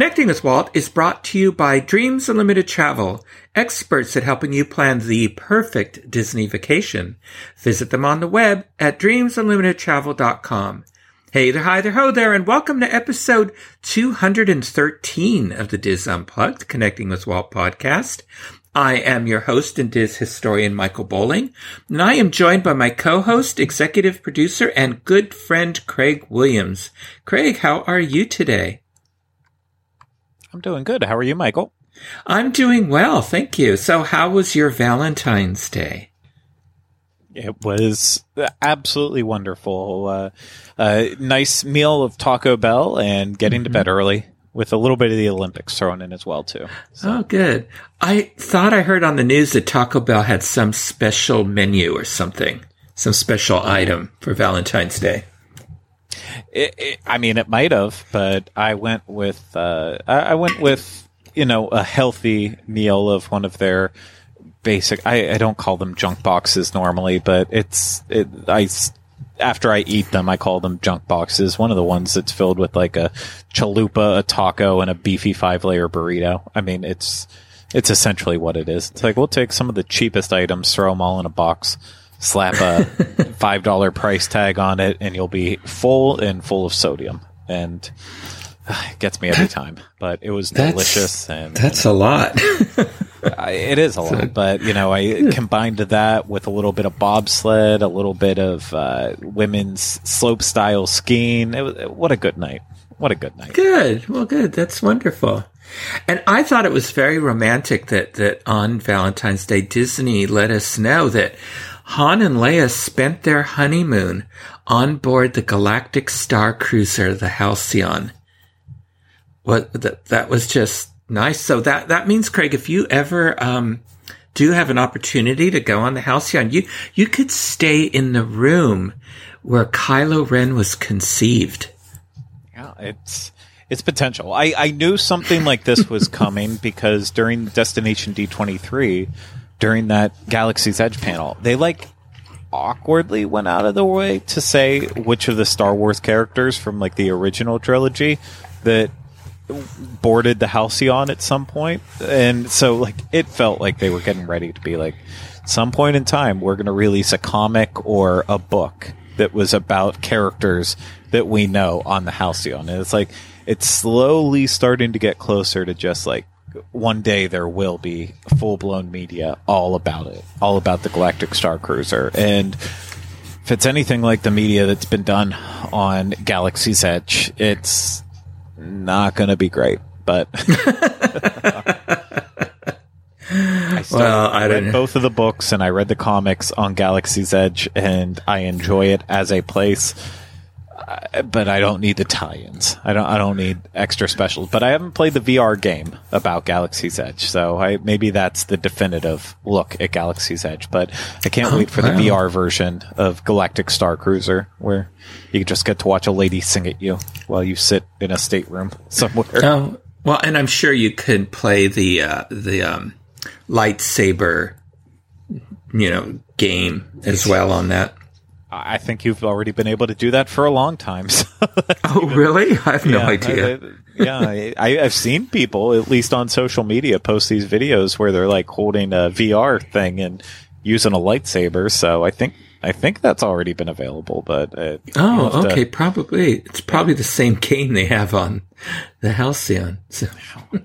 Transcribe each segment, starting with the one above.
Connecting with Walt is brought to you by Dreams Unlimited Travel, experts at helping you plan the perfect Disney vacation. Visit them on the web at dreamsunlimitedtravel.com. Hey there, hi there, ho there, and welcome to episode 213 of the DIS Unplugged Connecting with Walt podcast. I am your host and DIS historian Michael Bowling, and I am joined by my co-host, executive producer, and good friend Craig Williams. Craig, how are you today? I'm doing good. How are you, Michael? I'm doing well, thank you. So, how was your Valentine's Day? It was absolutely wonderful. Uh, a nice meal of Taco Bell and getting mm-hmm. to bed early with a little bit of the Olympics thrown in as well too. So. Oh, good. I thought I heard on the news that Taco Bell had some special menu or something, some special item for Valentine's Day. It, I mean, it might have, but I went with uh, I, I, went with you know a healthy meal of one of their basic. I, I don't call them junk boxes normally, but it's it. I after I eat them, I call them junk boxes. One of the ones that's filled with like a chalupa, a taco, and a beefy five layer burrito. I mean, it's it's essentially what it is. It's like we'll take some of the cheapest items, throw them all in a box slap a five dollar price tag on it, and you'll be full and full of sodium, and uh, it gets me every time. But it was that's, delicious, and that's a lot. I, it is a lot, but you know, I combined that with a little bit of bobsled, a little bit of uh, women's slope style skiing. It was what a good night. What a good night. Good. Well, good. That's wonderful. And I thought it was very romantic that, that on Valentine's Day, Disney let us know that Han and Leia spent their honeymoon on board the galactic star cruiser, the Halcyon. What that, that was just nice. So that, that means, Craig, if you ever, um, do have an opportunity to go on the Halcyon, you, you could stay in the room where Kylo Ren was conceived. Yeah, it's, it's potential. I, I knew something like this was coming because during Destination D23, during that Galaxy's Edge panel. They like awkwardly went out of the way to say which of the Star Wars characters from like the original trilogy that boarded the Halcyon at some point. And so like it felt like they were getting ready to be like some point in time we're going to release a comic or a book that was about characters that we know on the Halcyon. And it's like it's slowly starting to get closer to just like one day there will be full blown media all about it, all about the Galactic Star Cruiser. And if it's anything like the media that's been done on Galaxy's Edge, it's not going to be great. But I well, I read both of the books and I read the comics on Galaxy's Edge, and I enjoy it as a place but I don't need the tie-ins. I don't. I don't need extra specials. But I haven't played the VR game about Galaxy's Edge, so I maybe that's the definitive look at Galaxy's Edge. But I can't oh, wait for wow. the VR version of Galactic Star Cruiser, where you just get to watch a lady sing at you while you sit in a stateroom somewhere. Oh well, and I'm sure you could play the uh, the um, lightsaber, you know, game as well on that. I think you've already been able to do that for a long time. So oh, even, really? I have no yeah, idea. I, yeah, I, have seen people, at least on social media, post these videos where they're like holding a VR thing and using a lightsaber. So I think I think that's already been available. But uh, oh, okay, to, probably it's probably the same game they have on the Halcyon. So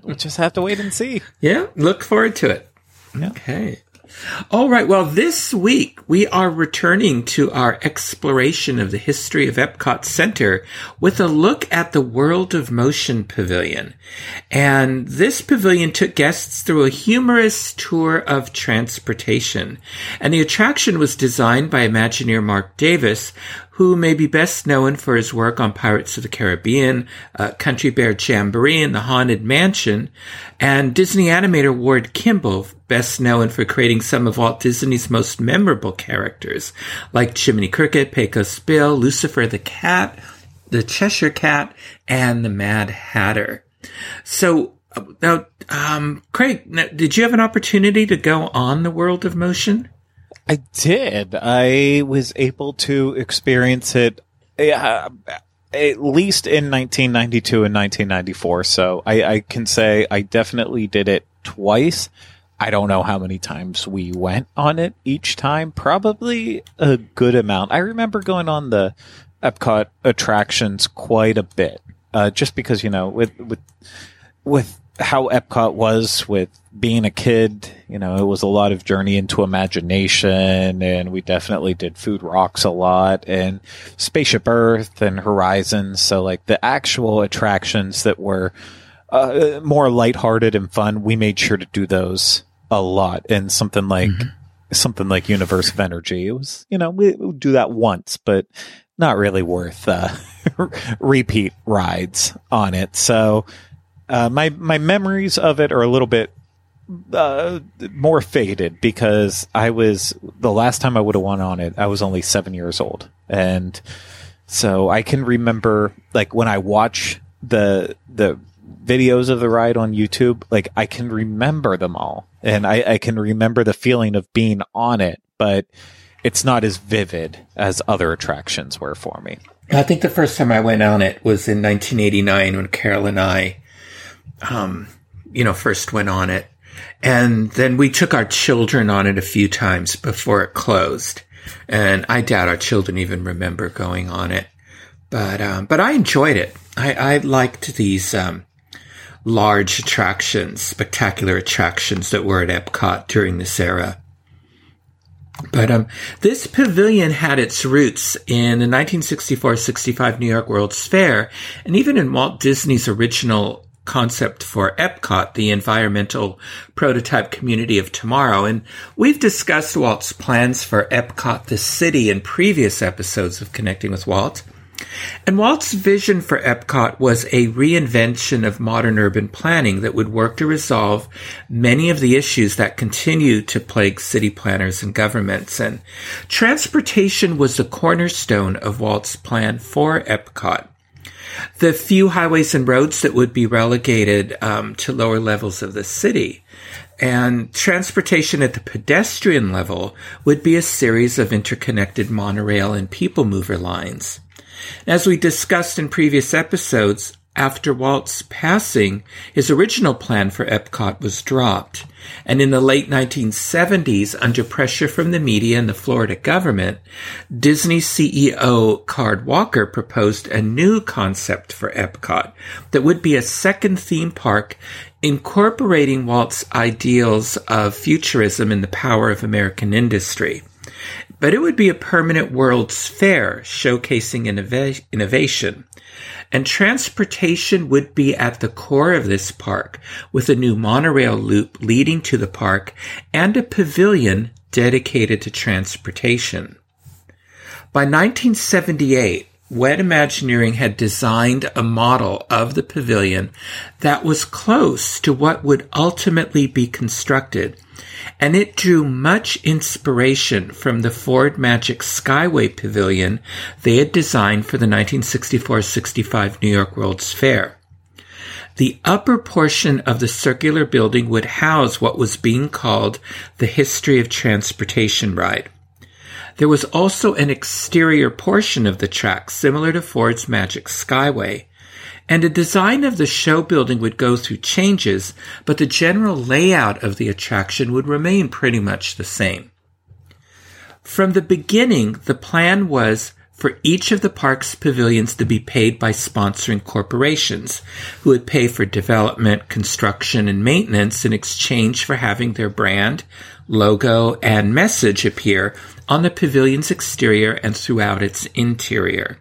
we'll just have to wait and see. Yeah, look forward to it. Yeah. Okay. All right. Well, this week we are returning to our exploration of the history of Epcot Center with a look at the World of Motion Pavilion. And this pavilion took guests through a humorous tour of transportation. And the attraction was designed by Imagineer Marc Davis, who may be best known for his work on Pirates of the Caribbean, uh, Country Bear Jamboree, and The Haunted Mansion, and Disney animator Ward Kimball, best known for creating some of Walt Disney's most memorable characters, like Jiminy Cricket, Pecos Bill, Lucifer the Cat, the Cheshire Cat, and the Mad Hatter. So, uh, now, um, Craig, now, did you have an opportunity to go on the World of Motion? I did. I was able to experience it uh, at least in 1992 and 1994. So I, I can say I definitely did it twice. I don't know how many times we went on it each time. Probably a good amount. I remember going on the Epcot attractions quite a bit, uh, just because you know with with with how Epcot was with being a kid, you know, it was a lot of journey into imagination and we definitely did Food Rocks a lot and Spaceship Earth and Horizons. So like the actual attractions that were uh, more lighthearted and fun, we made sure to do those a lot. And something like, mm-hmm. something like Universe of Energy, it was, you know, we, we would do that once, but not really worth, uh, repeat rides on it. So, uh, my my memories of it are a little bit uh, more faded because I was the last time I would have won on it. I was only seven years old, and so I can remember like when I watch the the videos of the ride on YouTube, like I can remember them all, and I, I can remember the feeling of being on it, but it's not as vivid as other attractions were for me. I think the first time I went on it was in 1989 when Carol and I um, you know, first went on it. And then we took our children on it a few times before it closed. And I doubt our children even remember going on it. But, um, but I enjoyed it. I, I liked these, um, large attractions, spectacular attractions that were at Epcot during this era. But um, this pavilion had its roots in the 1964-65 New York World's Fair, and even in Walt Disney's original concept for Epcot, the environmental prototype community of tomorrow. And we've discussed Walt's plans for Epcot, the city, in previous episodes of Connecting with Walt. And Walt's vision for Epcot was a reinvention of modern urban planning that would work to resolve many of the issues that continue to plague city planners and governments. And transportation was the cornerstone of Walt's plan for Epcot the few highways and roads that would be relegated um, to lower levels of the city. And transportation at the pedestrian level would be a series of interconnected monorail and people mover lines. As we discussed in previous episodes, after Walt's passing, his original plan for Epcot was dropped. And in the late 1970s, under pressure from the media and the Florida government, Disney CEO Card Walker proposed a new concept for Epcot that would be a second theme park incorporating Walt's ideals of futurism and the power of American industry. But it would be a permanent World's Fair showcasing innova- innovation. And transportation would be at the core of this park with a new monorail loop leading to the park and a pavilion dedicated to transportation. By 1978, WED Imagineering had designed a model of the pavilion that was close to what would ultimately be constructed and it drew much inspiration from the Ford Magic Skyway Pavilion they had designed for the 1964-65 New York World's Fair. The upper portion of the circular building would house what was being called the History of Transportation ride. There was also an exterior portion of the track similar to Ford's Magic Skyway, and the design of the show building would go through changes, but the general layout of the attraction would remain pretty much the same. From the beginning, the plan was for each of the park's pavilions to be paid by sponsoring corporations who would pay for development, construction, and maintenance in exchange for having their brand, logo, and message appear on the pavilion's exterior and throughout its interior.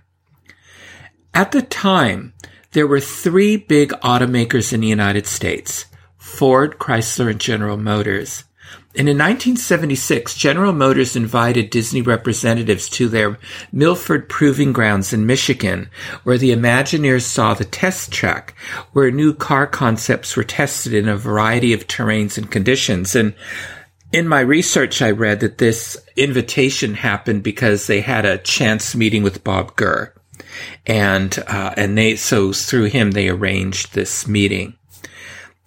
At the time, there were three big automakers in the United States Ford, Chrysler, and General Motors. And in 1976, General Motors invited Disney representatives to their Milford Proving Grounds in Michigan, where the Imagineers saw the test track, where new car concepts were tested in a variety of terrains and conditions. And in my research, I read that this invitation happened because they had a chance meeting with Bob Gurr. And, uh, and they, so through him, they arranged this meeting.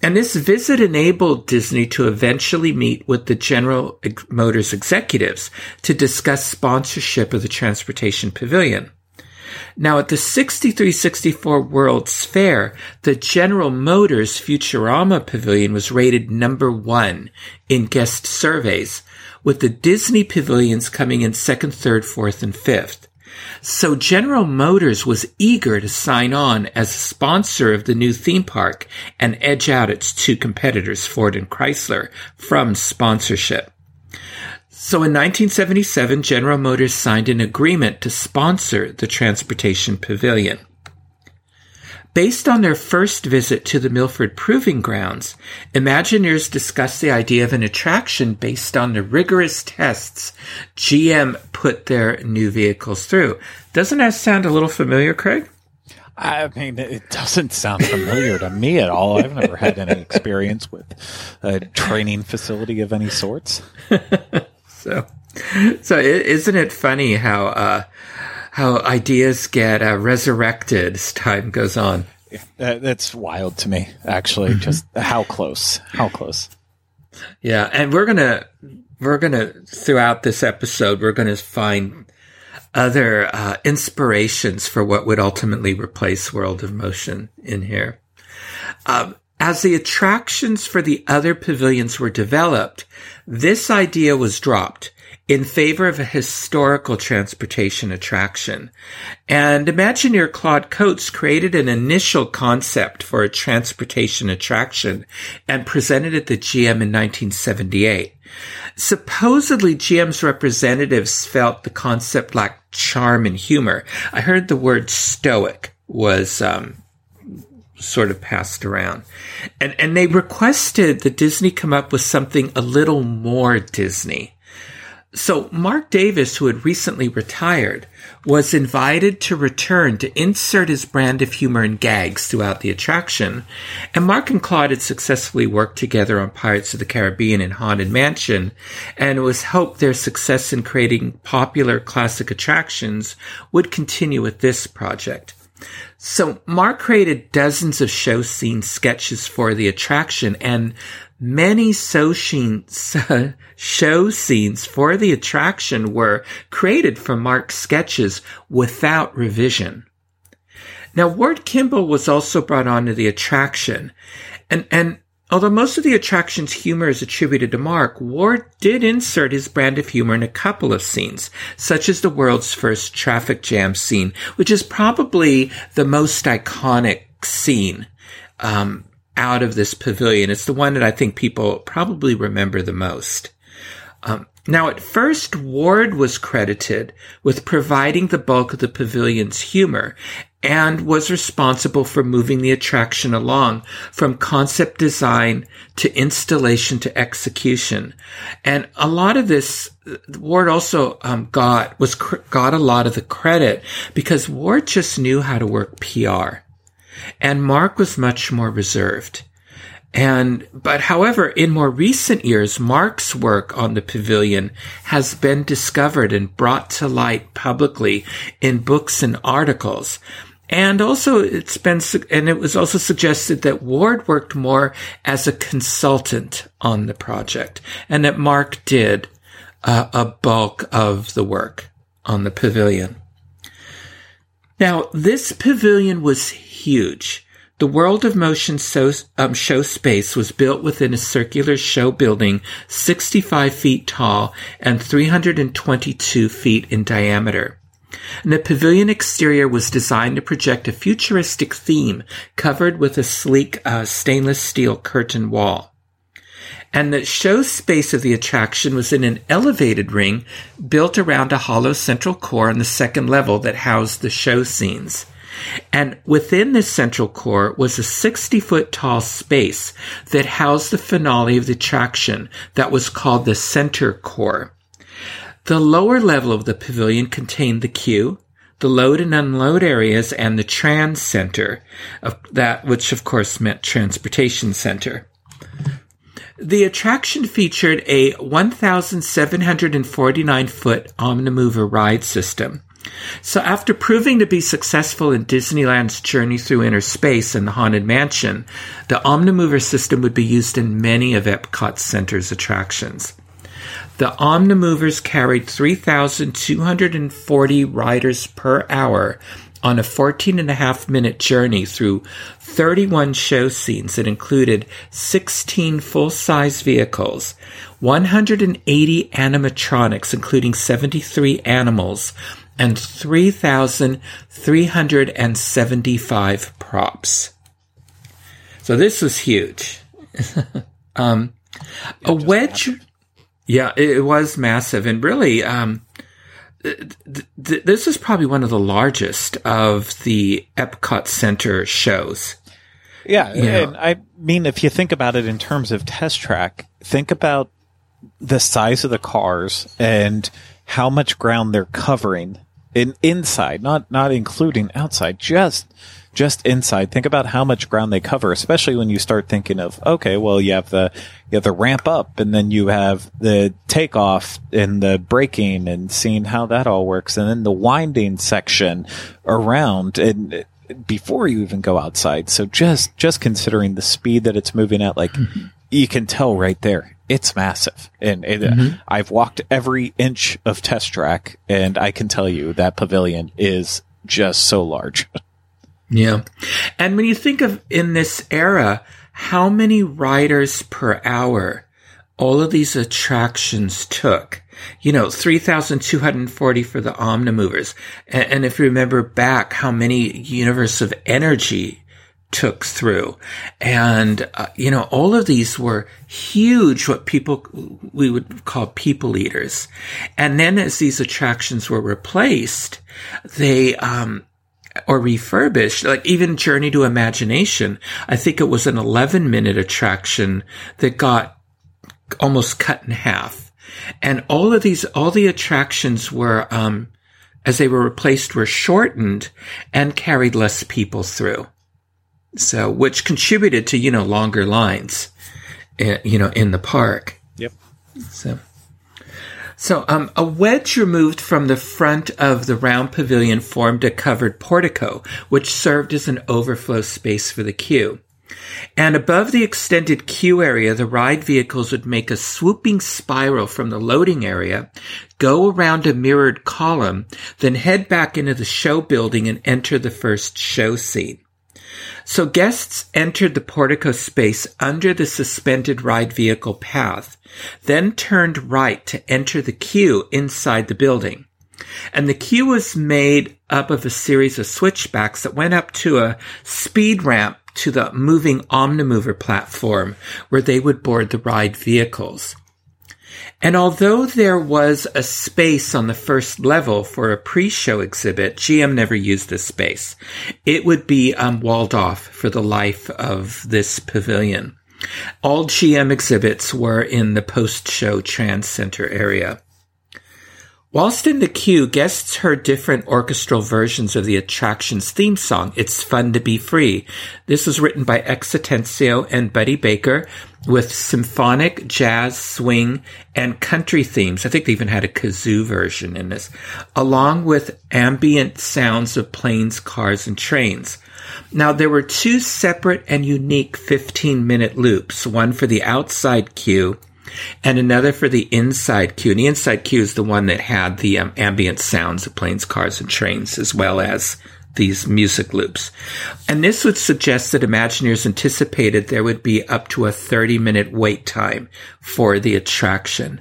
And this visit enabled Disney to eventually meet with the General Motors executives to discuss sponsorship of the Transportation Pavilion. Now, at the 6364 World's Fair, the General Motors Futurama Pavilion was rated number one in guest surveys, with the Disney pavilions coming in second, third, fourth, and fifth. So General Motors was eager to sign on as a sponsor of the new theme park and edge out its two competitors, Ford and Chrysler, from sponsorship. So in 1977, General Motors signed an agreement to sponsor the Transportation Pavilion. Based on their first visit to the Milford Proving Grounds, Imagineers discussed the idea of an attraction based on the rigorous tests GM put their new vehicles through. Doesn't that sound a little familiar, Craig? I mean, it doesn't sound familiar to me at all. I've never had any experience with a training facility of any sorts. so, so isn't it funny how uh, how ideas get uh, resurrected as time goes on. that's wild to me, actually. Mm-hmm. Just how close, how close. Yeah, and we're gonna we're gonna throughout this episode we're gonna find other uh, inspirations for what would ultimately replace World of Motion in here. Um, as the attractions for the other pavilions were developed, this idea was dropped in favor of a historical transportation attraction. And Imagineer Claude Coats created an initial concept for a transportation attraction and presented it to GM in 1978. Supposedly, GM's representatives felt the concept lacked charm and humor. I heard the word stoic was um, sort of passed around. And, and they requested that Disney come up with something a little more Disney. So Marc Davis, who had recently retired, was invited to return to insert his brand of humor and gags throughout the attraction. And Marc and Claude had successfully worked together on Pirates of the Caribbean and Haunted Mansion, and it was hoped their success in creating popular classic attractions would continue with this project. So Marc created dozens of show scene sketches for the attraction and many show scenes, show scenes for the attraction were created from Marc's sketches without revision. Now, Ward Kimball was also brought onto the attraction, and, and although most of the attraction's humor is attributed to Marc, Ward did insert his brand of humor in a couple of scenes, such as the world's first traffic jam scene, which is probably the most iconic scene. Um, out of this pavilion. It's the one that I think people probably remember the most. Um, now, at first, Ward was credited with providing the bulk of the pavilion's humor and was responsible for moving the attraction along from concept design to installation to execution. And a lot of this, Ward also um, got was got a lot of the credit because Ward just knew how to work PR. And Marc was much more reserved. And, but however, in more recent years, Marc's work on the pavilion has been discovered and brought to light publicly in books and articles. And also it's been, and it was also suggested that Ward worked more as a consultant on the project and that Marc did uh, a bulk of the work on the pavilion. Now, this pavilion was huge. The World of Motion show, um, show space was built within a circular show building 65 feet tall and 322 feet in diameter. And the pavilion exterior was designed to project a futuristic theme covered with a sleek uh, stainless steel curtain wall. And the show space of the attraction was in an elevated ring built around a hollow central core on the second level that housed the show scenes. And within this central core was a 60 foot tall space that housed the finale of the attraction that was called the center core. The lower level of the pavilion contained the queue, the load and unload areas, and the TransCenter, that which of course meant transportation center. The attraction featured a 1,749 foot Omnimover ride system. So after proving to be successful in Disneyland's journey through inner space and the Haunted Mansion, the Omnimover system would be used in many of Epcot Center's attractions. The Omnimovers carried 3,240 riders per hour on a 14 and a half minute journey through 31 show scenes that included 16 full size vehicles, 180 animatronics, including 73 animals, and 3,375 props. So this was huge. um, a wedge. Yeah, it was massive. And really, um, th- th- this is probably one of the largest of the Epcot Center shows. Yeah, and I mean, if you think about it in terms of test track, think about the size of the cars and how much ground they're covering in inside, not not including outside, just just inside. Think about how much ground they cover, especially when you start thinking of okay, well, you have the you have the ramp up, and then you have the takeoff and the braking, and seeing how that all works, and then the winding section around and before you even go outside. So just just considering the speed that it's moving at, like mm-hmm. you can tell right there, it's massive. And it, mm-hmm. I've walked every inch of test track, and I can tell you that pavilion is just so large. Yeah, and when you think of in this era, how many riders per hour all of these attractions took you know, 3,240 for the Omnimovers. And, and if you remember back how many Universe of Energy took through. And, uh, you know, all of these were huge, what people, we would call people eaters. And then as these attractions were replaced, they, um, or refurbished, like even Journey to Imagination, I think it was an 11 minute attraction that got almost cut in half and all of these, all the attractions were, um, as they were replaced, were shortened and carried less people through. So, which contributed to, you know, longer lines, uh, you know, in the park. Yep. So, so um, a wedge removed from the front of the round pavilion formed a covered portico, which served as an overflow space for the queue. And above the extended queue area, the ride vehicles would make a swooping spiral from the loading area, go around a mirrored column, then head back into the show building and enter the first show scene. So guests entered the portico space under the suspended ride vehicle path, then turned right to enter the queue inside the building. And the queue was made up of a series of switchbacks that went up to a speed ramp to the moving Omnimover platform where they would board the ride vehicles. And although there was a space on the first level for a pre-show exhibit, GM never used this space. It would be um, walled off for the life of this pavilion. All GM exhibits were in the post-show TransCenter area. Whilst in the queue, guests heard different orchestral versions of the attraction's theme song, It's Fun to Be Free. This was written by X Atencio and Buddy Baker with symphonic, jazz, swing, and country themes. I think they even had a kazoo version in this, along with ambient sounds of planes, cars, and trains. Now, there were two separate and unique 15 minute loops, one for the outside queue and another for the inside queue. And the inside queue is the one that had the um, ambient sounds of planes, cars, and trains, as well as these music loops. And this would suggest that Imagineers anticipated there would be up to a 30 minute wait time for the attraction.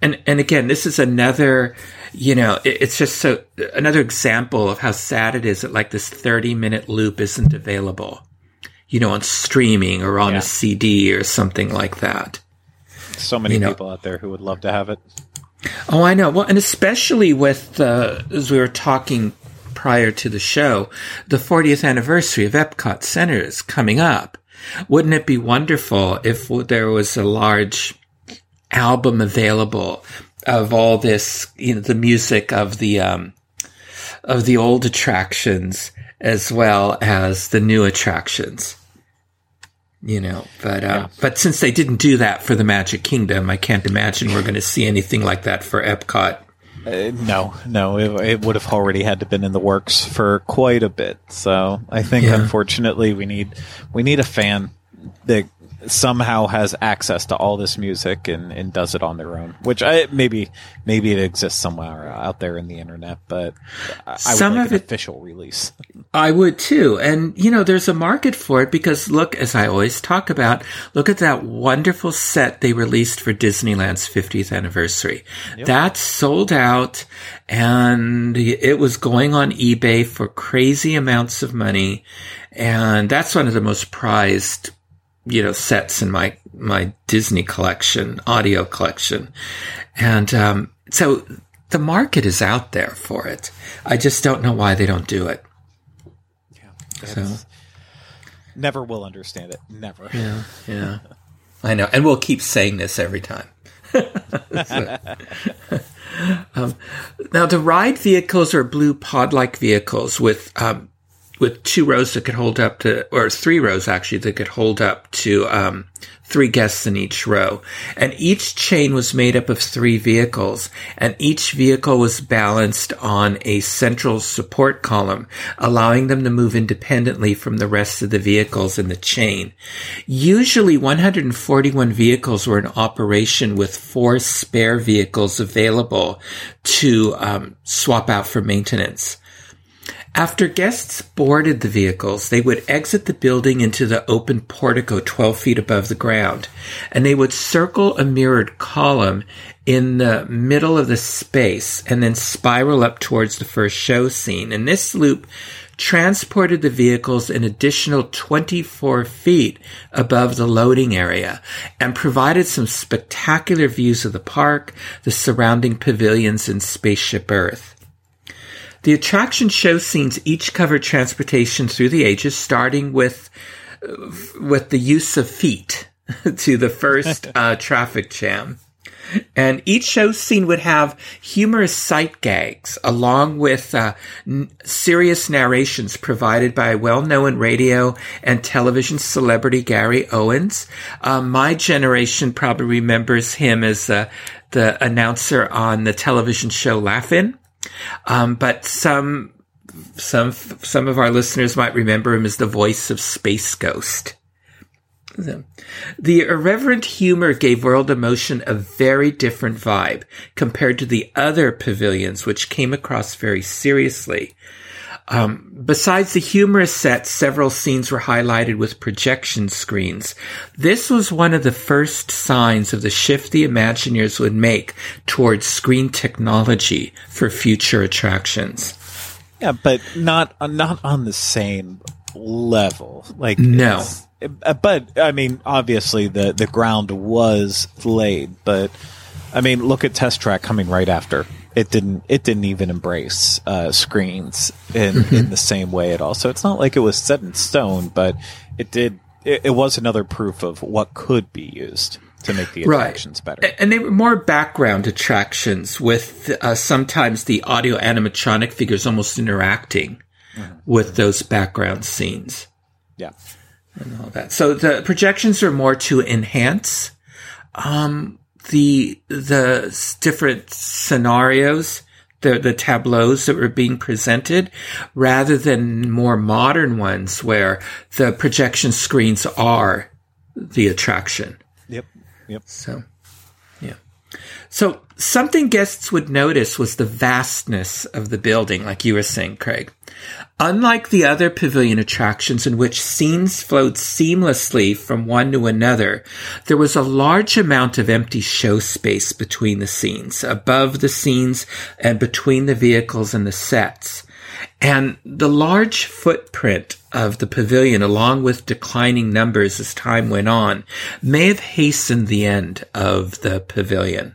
And, and again, this is another, you know, it's just so, another example of how sad it is that like this 30 minute loop isn't available, you know, on streaming or on yeah. a CD or something like that so many you know, people out there who would love to have it. Oh, I know. Well, and especially with uh, as we were talking prior to the show, the 40th anniversary of Epcot Center is coming up. Wouldn't it be wonderful if there was a large album available of all this, you know, the music of the, um, of the old attractions as well as the new attractions? you know but uh, yeah. but since they didn't do that for the magic kingdom i can't imagine we're going to see anything like that for epcot uh, no no it, it, would have already had to been in the works for quite a bit so i think yeah. unfortunately we need we need a fan that somehow has access to all this music and, and does it on their own. Which I maybe maybe it exists somewhere out there in the internet, but I Some would like of an it, official release. I would too, and you know, there's a market for it because look, as I always talk about, look at that wonderful set they released for Disneyland's 50th anniversary. Yep. That sold out, and it was going on eBay for crazy amounts of money. And that's one of the most prized you know, sets in my, my Disney collection, audio collection. And, um, so the market is out there for it. I just don't know why they don't do it. Yeah. So. Never will understand it. Never. Yeah. Yeah. I know. And we'll keep saying this every time. so, um, now, the ride vehicles are blue pod like vehicles with um, with two rows that could hold up to, or three rows actually that could hold up to um, three guests in each row. And each chain was made up of three vehicles, and each vehicle was balanced on a central support column, allowing them to move independently from the rest of the vehicles in the chain. Usually 141 vehicles were in operation with four spare vehicles available to um, swap out for maintenance. After guests boarded the vehicles, they would exit the building into the open portico 12 feet above the ground, and they would circle a mirrored column in the middle of the space and then spiral up towards the first show scene. And this loop transported the vehicles an additional 24 feet above the loading area and provided some spectacular views of the park, the surrounding pavilions, and Spaceship Earth. The attraction show scenes each cover transportation through the ages, starting with with the use of feet to the first uh, traffic jam. And each show scene would have humorous sight gags along with uh, n- serious narrations provided by well-known radio and television celebrity Gary Owens. Uh, my generation probably remembers him as uh, the announcer on the television show Laugh-In. Um, but some some some of our listeners might remember him as the voice of Space Ghost. The irreverent humor gave World of Motion a very different vibe compared to the other pavilions, which came across very seriously. Um, besides the humorous set, several scenes were highlighted with projection screens. This was one of the first signs of the shift the Imagineers would make towards screen technology for future attractions. Yeah, but not not on the same level. Like no, uh, but I mean, obviously the the ground was laid. But I mean, look at Test Track coming right after it didn't it didn't even embrace uh, screens in mm-hmm. in the same way at all. So it's not like it was set in stone, but it did. It, it was another proof of what could be used to make the attractions right. better. And they were more background attractions with uh, sometimes the audio animatronic figures almost interacting mm-hmm. with those background scenes. Yeah. And all that. So the projections are more to enhance um, the the different scenarios, the the tableaus that were being presented, rather than more modern ones where the projection screens are the attraction. Yep. Yep. So. So something guests would notice was the vastness of the building, like you were saying, Craig. Unlike the other pavilion attractions in which scenes flowed seamlessly from one to another, there was a large amount of empty show space between the scenes, above the scenes, and between the vehicles and the sets. And the large footprint of the pavilion, along with declining numbers as time went on, may have hastened the end of the pavilion.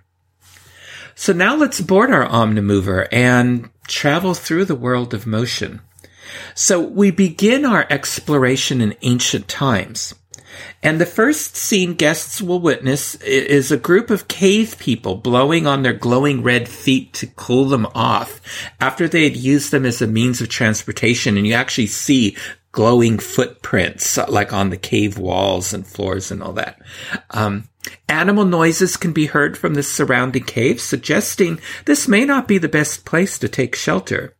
So now let's board our Omnimover and travel through the world of motion. So we begin our exploration in ancient times. And the first scene guests will witness is a group of cave people blowing on their glowing red feet to cool them off after they had used them as a means of transportation. And you actually see glowing footprints like on the cave walls and floors and all that. Um, animal noises can be heard from the surrounding caves, suggesting this may not be the best place to take shelter.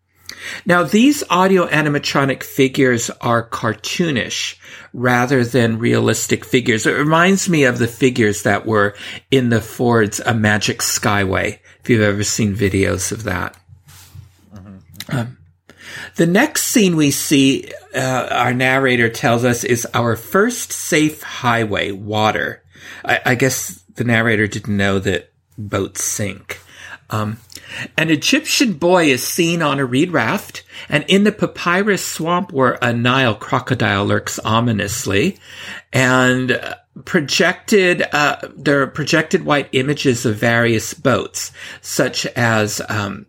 Now, these audio animatronic figures are cartoonish rather than realistic figures. It reminds me of the figures that were in the Ford's A Magic Skyway, if you've ever seen videos of that. Mm-hmm. Um, the next scene we see, uh, our narrator tells us, is our first safe highway, water. I, I guess the narrator didn't know that boats sink. Um, an Egyptian boy is seen on a reed raft, and in the papyrus swamp where a Nile crocodile lurks ominously, and projected uh, there are projected white images of various boats, such as um,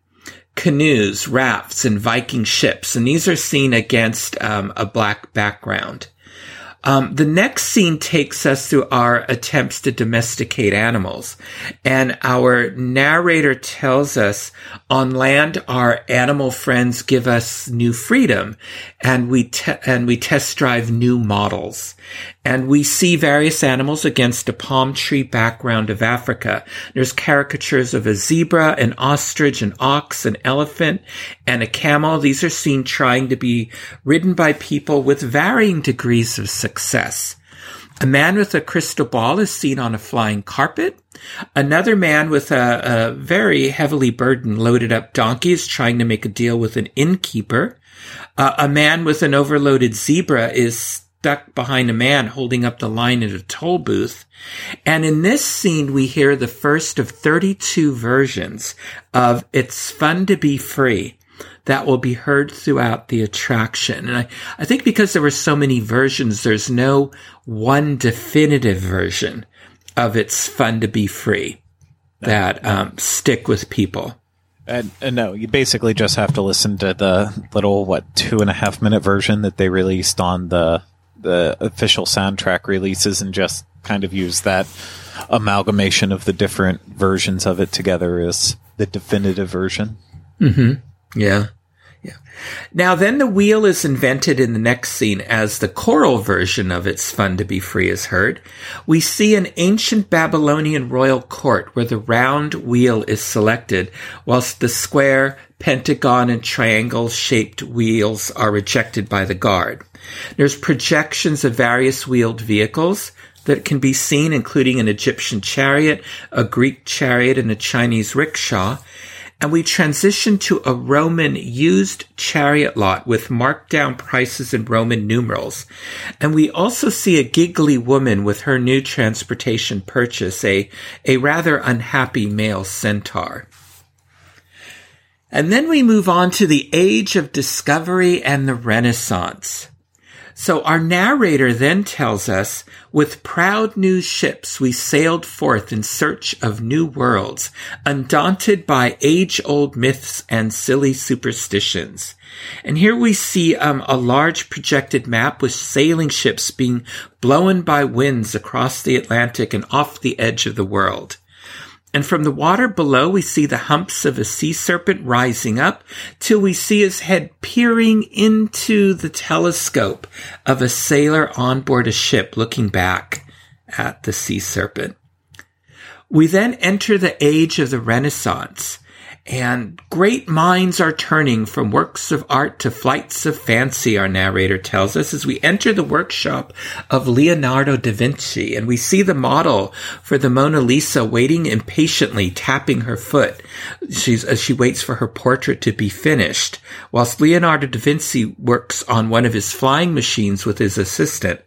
canoes, rafts, and Viking ships, and these are seen against um, a black background. Um, the next scene takes us through our attempts to domesticate animals. And our narrator tells us on land, our animal friends give us new freedom and we, te- and we test drive new models and we see various animals against a palm tree background of Africa. There's caricatures of a zebra, an ostrich, an ox, an elephant, and a camel. These are seen trying to be ridden by people with varying degrees of success. A man with a crystal ball is seen on a flying carpet. Another man with a, a, very heavily burdened, loaded up donkey is trying to make a deal with an innkeeper. Uh, a man with an overloaded zebra is stuck behind a man holding up the line at a toll booth. And in this scene, we hear the first of 32 versions of It's Fun to Be Free that will be heard throughout the attraction. And I, I think because there were so many versions, there's no one definitive version of It's Fun to Be Free that um, stick with people. And, and, no, you basically just have to listen to the little what two and a half minute version that they released on the the official soundtrack releases and just kind of use that amalgamation of the different versions of it together as the definitive version. Mm-hmm. Yeah. Yeah. Now then the wheel is invented in the next scene as the choral version of It's Fun to Be Free is heard. We see an ancient Babylonian royal court where the round wheel is selected whilst the square, pentagon, and triangle shaped wheels are rejected by the guard. There's projections of various wheeled vehicles that can be seen, including an Egyptian chariot, a Greek chariot, and a Chinese rickshaw. And we transition to a Roman used chariot lot with marked down prices in Roman numerals. And we also see a giggly woman with her new transportation purchase, a, a rather unhappy male centaur. And then we move on to the age of discovery and the Renaissance. So our narrator then tells us, with proud new ships we sailed forth in search of new worlds, undaunted by age-old myths and silly superstitions. And here we see um, a large projected map with sailing ships being blown by winds across the Atlantic and off the edge of the world. And from the water below, we see the humps of a sea serpent rising up till we see his head peering into the telescope of a sailor on board a ship looking back at the sea serpent. We then enter the age of the Renaissance and great minds are turning from works of art to flights of fancy, our narrator tells us, as we enter the workshop of Leonardo da Vinci and we see the model for the Mona Lisa waiting impatiently, tapping her foot. She's, as she waits for her portrait to be finished, whilst Leonardo da Vinci works on one of his flying machines with his assistant.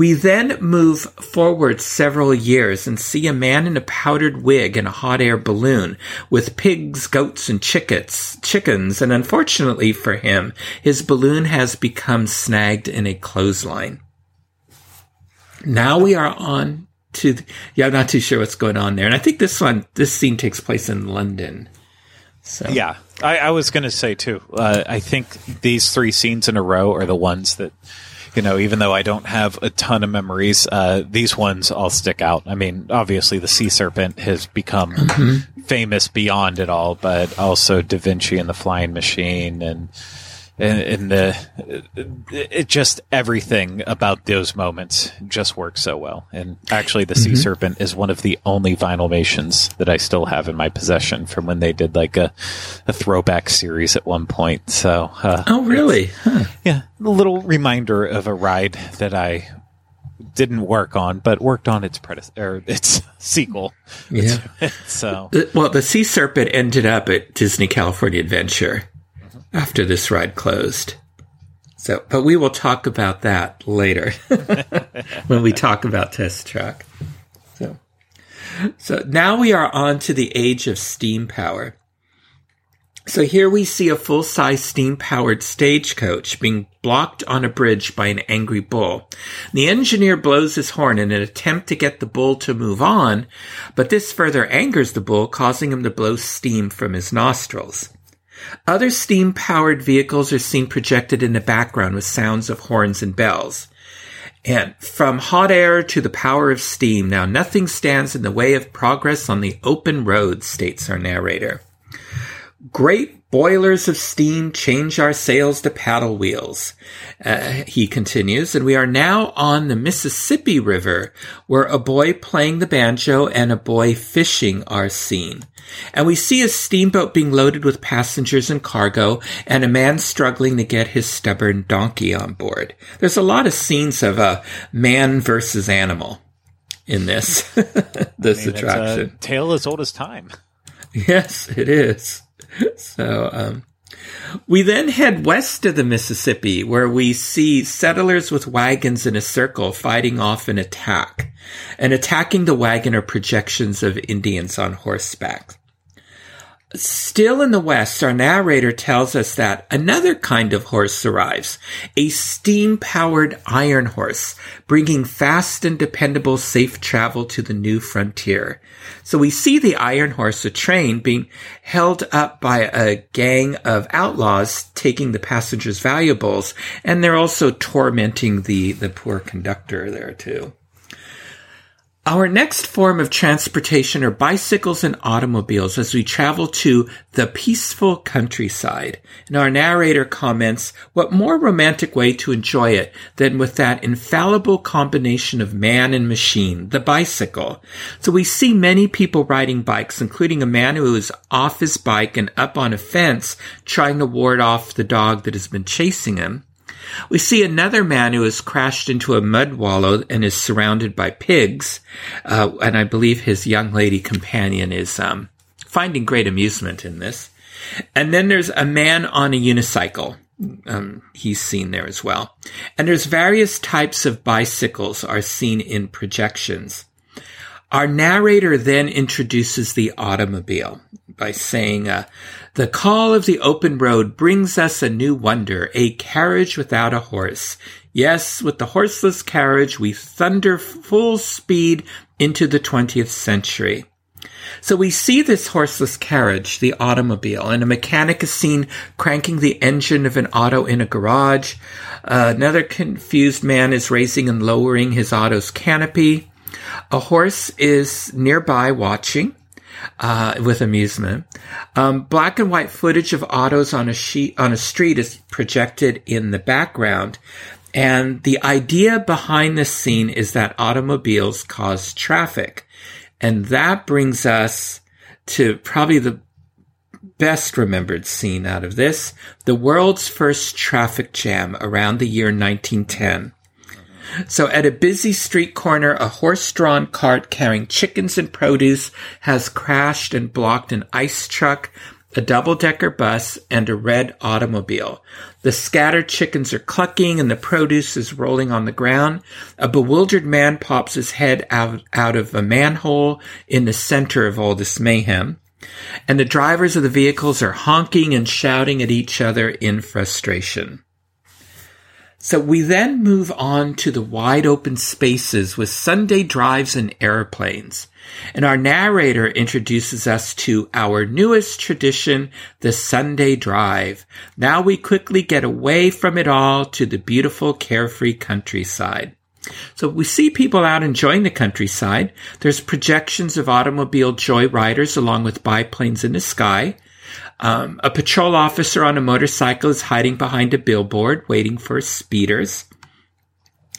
We then move forward several years and see a man in a powdered wig and a hot air balloon with pigs, goats, and chickens, chickens, and unfortunately for him, his balloon has become snagged in a clothesline. Now we are on to, the, yeah, I'm not too sure what's going on there. And I think this one, this scene takes place in London. So Yeah, I, I was going to say too. Uh, I think these three scenes in a row are the ones that, you know, even though I don't have a ton of memories, uh, these ones all stick out. I mean, obviously, the sea serpent has become famous beyond it all, but also Da Vinci and the Flying Machine and. And, and the it just everything about those moments just works so well. And actually, the Sea Serpent is one of the only Vinylmations that I still have in my possession from when they did like a, a throwback series at one point. So, uh, Oh, really? Huh. yeah, a little reminder of a ride that I didn't work on, but worked on its predecessor, its sequel. Yeah. So, well, the Sea Serpent ended up at Disney California Adventure after this ride closed. So, but we will talk about that later when we talk about Test Track. So, so now we are on to the age of steam power. So here we see a full-size steam-powered stagecoach being blocked on a bridge by an angry bull. The engineer blows his horn in an attempt to get the bull to move on, but this further angers the bull, causing him to blow steam from his nostrils. Other steam-powered vehicles are seen projected in the background with sounds of horns and bells. And from hot air to the power of steam, now nothing stands in the way of progress on the open road, states our narrator. Great boilers of steam change our sails to paddle wheels. Uh, he continues, and we are now on the Mississippi River, where a boy playing the banjo and a boy fishing are seen. And we see a steamboat being loaded with passengers and cargo, and a man struggling to get his stubborn donkey on board. There's a lot of scenes of a man versus animal in this this I mean, attraction. tale as old as time. Yes, it is. So, um, we then head west of the Mississippi where we see settlers with wagons in a circle fighting off an attack. And attacking the wagon are projections of Indians on horseback. Still in the West, our narrator tells us that another kind of horse arrives, a steam powered iron horse, bringing fast and dependable safe travel to the new frontier. So we see the iron horse, a train, being held up by a gang of outlaws taking the passengers' valuables, and they're also tormenting the, the poor conductor there too. Our next form of transportation are bicycles and automobiles as we travel to the peaceful countryside. And our narrator comments, what more romantic way to enjoy it than with that infallible combination of man and machine, the bicycle. So we see many people riding bikes, including a man who is off his bike and up on a fence trying to ward off the dog that has been chasing him. We see another man who has crashed into a mud wallow and is surrounded by pigs. Uh, and I believe his young lady companion is um, finding great amusement in this. And then there's a man on a unicycle. Um, he's seen there as well. And there's various types of bicycles are seen in projections. Our narrator then introduces the automobile by saying, uh, the call of the open road brings us a new wonder, a carriage without a horse. Yes, with the horseless carriage, we thunder full speed into the 20th century. So we see this horseless carriage, the automobile, and a mechanic is seen cranking the engine of an auto in a garage. Uh, another confused man is raising and lowering his auto's canopy. A horse is nearby watching. Uh, with amusement. Um, black and white footage of autos on a sheet on a street is projected in the background, and the idea behind this scene is that automobiles cause traffic, and that brings us to probably the best remembered scene out of this: the world's first traffic jam around the year 1910. So at a busy street corner, a horse-drawn cart carrying chickens and produce has crashed and blocked an ice truck, a double-decker bus, and a red automobile. The scattered chickens are clucking and the produce is rolling on the ground. A bewildered man pops his head out, out of a manhole in the center of all this mayhem. And the drivers of the vehicles are honking and shouting at each other in frustration. So we then move on to the wide open spaces with Sunday drives and airplanes. And our narrator introduces us to our newest tradition, the Sunday drive. Now we quickly get away from it all to the beautiful carefree countryside. So we see people out enjoying the countryside. There's projections of automobile joyriders along with biplanes in the sky. Um, a patrol officer on a motorcycle is hiding behind a billboard waiting for speeders.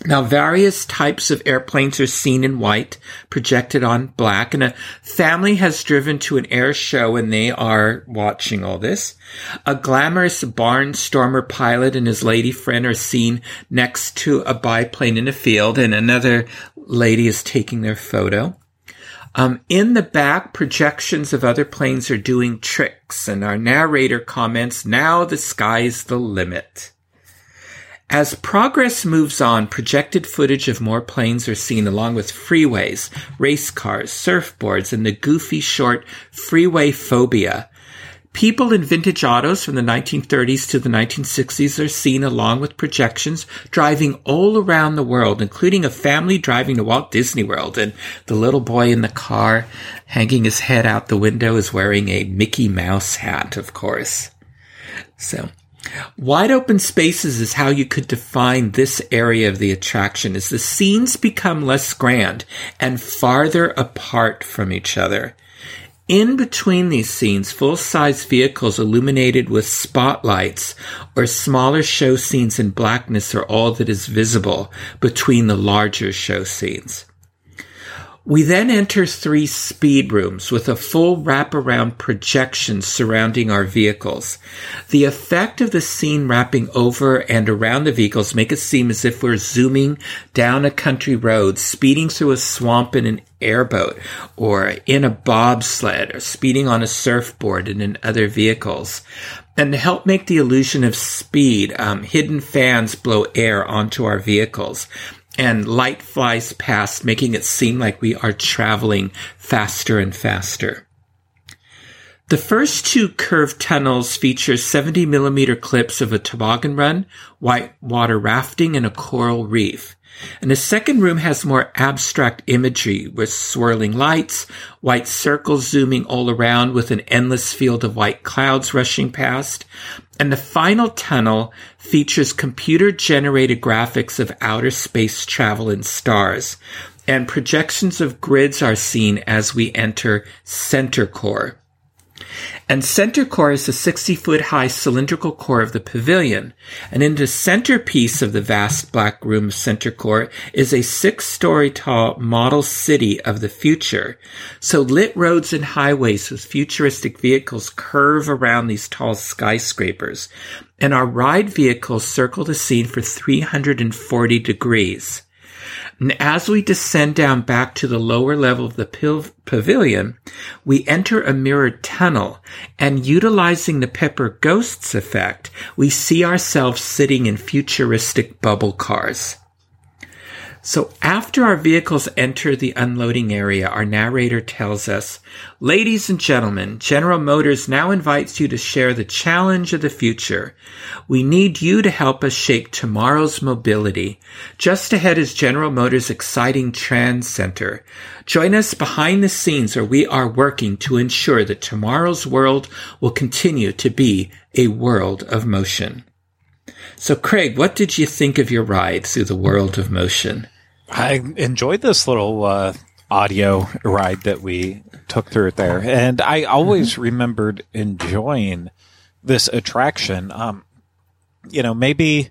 Now, various types of airplanes are seen in white, projected on black, and a family has driven to an air show and they are watching all this. A glamorous barnstormer pilot and his lady friend are seen next to a biplane in a field, and another lady is taking their photo. Um, in the back, projections of other planes are doing tricks, and our narrator comments, now the sky's the limit. As progress moves on, projected footage of more planes are seen along with freeways, race cars, surfboards, and the goofy short Freewayphobia People in vintage autos from the 1930s to the 1960s are seen along with projections driving all around the world, including a family driving to Walt Disney World. And the little boy in the car hanging his head out the window is wearing a Mickey Mouse hat, of course. So Wide open spaces is how you could define this area of the attraction as the scenes become less grand and farther apart from each other. In between these scenes, full size vehicles illuminated with spotlights or smaller show scenes in blackness are all that is visible between the larger show scenes. We then enter three speed rooms with a full wraparound projection surrounding our vehicles. The effect of the scene wrapping over and around the vehicles make it seem as if we're zooming down a country road, speeding through a swamp in an airboat, or in a bobsled, or speeding on a surfboard and in other vehicles. And to help make the illusion of speed, um, hidden fans blow air onto our vehicles and light flies past, making it seem like we are traveling faster and faster. The first two curved tunnels feature 70 millimeter clips of a toboggan run, whitewater rafting, and a coral reef. And the second room has more abstract imagery with swirling lights, white circles zooming all around with an endless field of white clouds rushing past. And the final tunnel features computer generated graphics of outer space travel and stars. And projections of grids are seen as we enter center core. And center core is the 60 foot high cylindrical core of the pavilion. And in the centerpiece of the vast black room of center core is a six story tall model city of the future. So lit roads and highways with futuristic vehicles curve around these tall skyscrapers. And our ride vehicles circle the scene for 340 degrees. And as we descend down back to the lower level of the pavilion, we enter a mirrored tunnel and utilizing the Pepper's Ghost effect, we see ourselves sitting in futuristic bubble cars. So after our vehicles enter the unloading area, our narrator tells us, Ladies and gentlemen, General Motors now invites you to share the challenge of the future. We need you to help us shape tomorrow's mobility. Just ahead is General Motors' exciting TransCenter. Join us behind the scenes where we are working to ensure that tomorrow's world will continue to be a world of motion. So, Craig, what did you think of your ride through the world of motion? I enjoyed this little uh, audio ride that we took through it there, and I always mm-hmm. remembered enjoying this attraction. Um, you know, maybe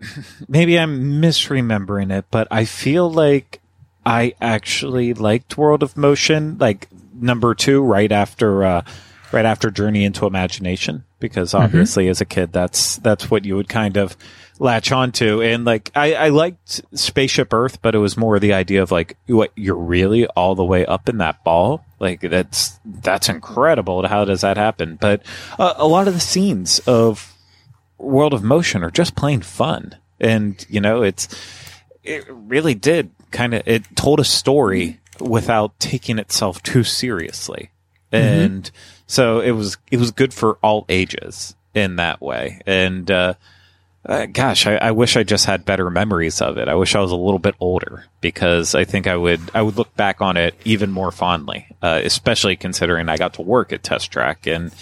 maybe I'm misremembering it, but I feel like I actually liked World of Motion, like number two, right after uh, right after Journey into Imagination because mm-hmm. obviously mm-hmm. as a kid that's that's what you would kind of latch onto and like I, I liked spaceship earth but it was more the idea of like what you're really all the way up in that ball like that's that's incredible how does that happen but uh, a lot of the scenes of world of motion are just plain fun and you know it's it really did kind of it told a story without taking itself too seriously mm-hmm. and so it was it was good for all ages in that way. And uh, uh, gosh, I, I, wish I just had better memories of it. I wish I was a little bit older because I think I would I would look back on it even more fondly, uh, especially considering I got to work at Test Track and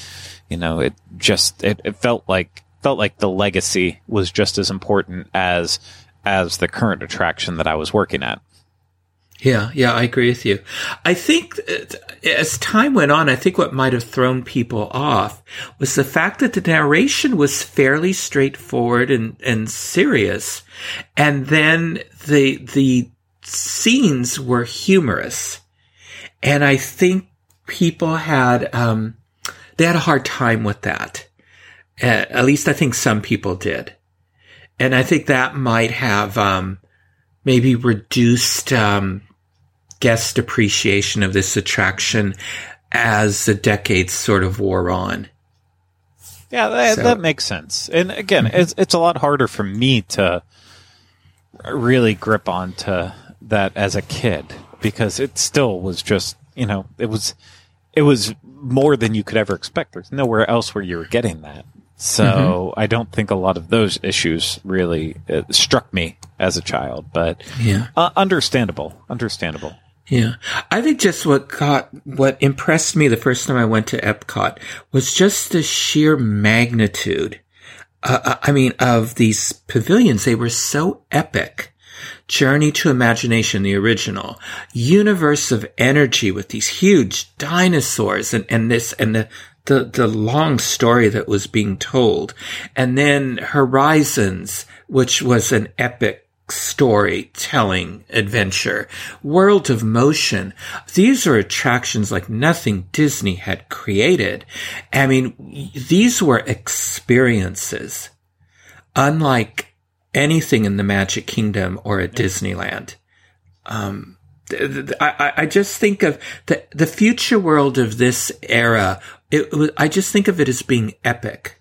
you know it just it, it felt like felt like the legacy was just as important as as the current attraction that I was working at. Yeah, yeah, I agree with you. I think as time went on, I think what might have thrown people off was the fact that the narration was fairly straightforward and, and serious. And then the, the scenes were humorous. And I think people had, um, they had a hard time with that. At least I think some people did. And I think that might have, um, maybe reduced um, guest appreciation of this attraction as the decades sort of wore on. Yeah, that, so. that makes sense. And again, mm-hmm. it's it's a lot harder for me to really grip onto that as a kid because it still was just you know it was it was more than you could ever expect. There's nowhere else where you were getting that. So mm-hmm. I don't think a lot of those issues really uh, struck me as a child, but yeah, uh, understandable, understandable. Yeah. I think just what got, what impressed me the first time I went to Epcot was just the sheer magnitude. Uh, uh I mean, of these pavilions. They were so epic. Journey to Imagination, the original. Universe of Energy with these huge dinosaurs and, and this, and the, the, the long story that was being told. And then Horizons, which was an epic storytelling adventure. World of Motion. These are attractions like nothing Disney had created. I mean, these were experiences unlike anything in the Magic Kingdom or at Disneyland. Um, I, I just think of the the future world of this era. It, I just think of it as being epic.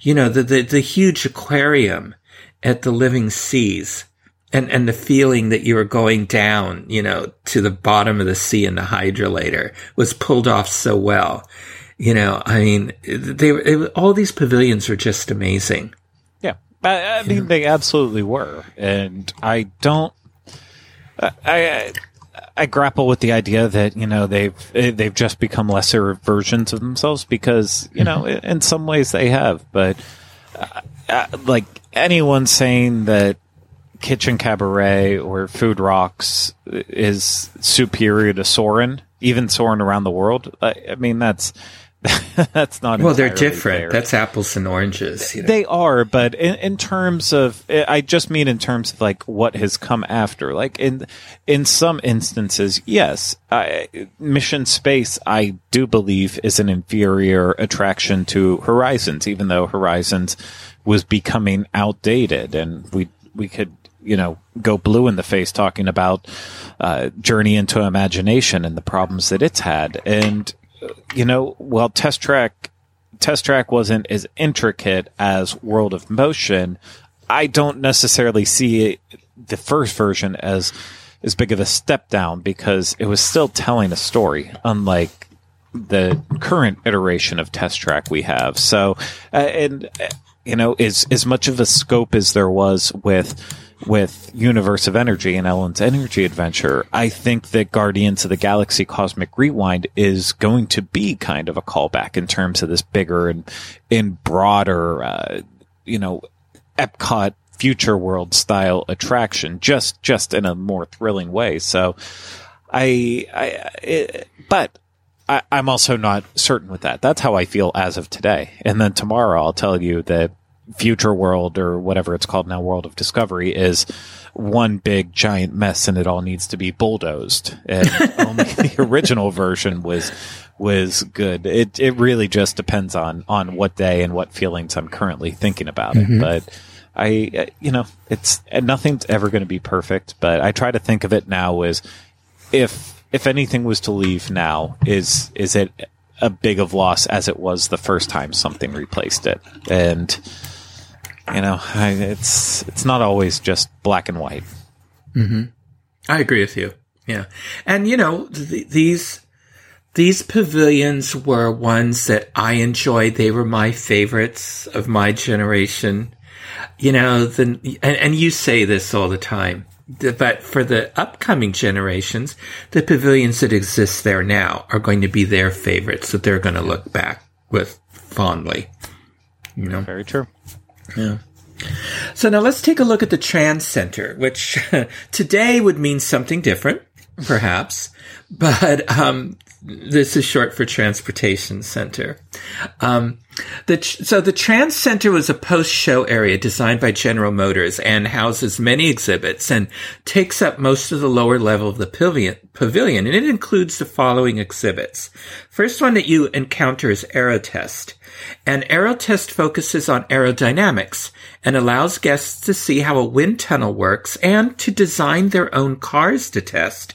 You know, the, the, the huge aquarium at the living seas and, and the feeling that you were going down, you know, to the bottom of the sea in the hydrolator was pulled off so well. You know, I mean, they, they all these pavilions are just amazing. Yeah. I, I mean, yeah. they absolutely were. And I don't, I, I, I grapple with the idea that you know they've they've just become lesser versions of themselves because you know mm-hmm. in some ways they have, but uh, uh, like anyone saying that Kitchen Cabaret or Food Rocks is superior to Soarin', even Soarin' around the world. I, I mean, that's that's not well. They're different. Fair. That's apples and oranges. You know? They are, but in, in terms of, I just mean in terms of like what has come after. Like in in some instances, yes, I, Mission Space, I do believe is an inferior attraction to Horizons, even though Horizons was becoming outdated, and we we could you know, go blue in the face talking about uh, Journey into Imagination and the problems that it's had. And, you know, well, Test Track, Test Track wasn't as intricate as World of Motion. I don't necessarily see the first version as as big of a step down because it was still telling a story, unlike the current iteration of Test Track we have. So, uh, and uh, you know, as as much of a scope as there was with with Universe of Energy and Ellen's Energy Adventure, I think that Guardians of the Galaxy Cosmic Rewind is going to be kind of a callback in terms of this bigger and in broader, uh, you know, Epcot future world style attraction, just just in a more thrilling way. So, I, I, it, but I, I'm also not certain with that. That's how I feel as of today. And then tomorrow I'll tell you that future world or whatever it's called now, World of Discovery, is one big giant mess and it all needs to be bulldozed. And only the original version was was good. It it really just depends on on what day and what feelings I'm currently thinking about mm-hmm. it. But I, you know, it's nothing's ever going to be perfect. But I try to think of it now as if if anything was to leave now, is is it a big of loss as it was the first time something replaced it and you know, I, it's it's not always just black and white. Mm-hmm. I agree with you. Yeah, and you know th- these these pavilions were ones that I enjoyed. They were my favorites of my generation. you know, the and, and you say this all the time, but for the upcoming generations, the pavilions that exist there now are going to be their favorites that they're going to look back with fondly. You know, Very true. yeah. So now let's take a look at the TransCenter, which today would mean something different, perhaps, but um, this is short for Transportation Center. Um, the, so the TransCenter was a post-show area designed by General Motors and houses many exhibits and takes up most of the lower level of the pavilion, pavilion and it includes the following exhibits. First one that you encounter is Aerotest. And Aerotest focuses on aerodynamics and allows guests to see how a wind tunnel works and to design their own cars to test.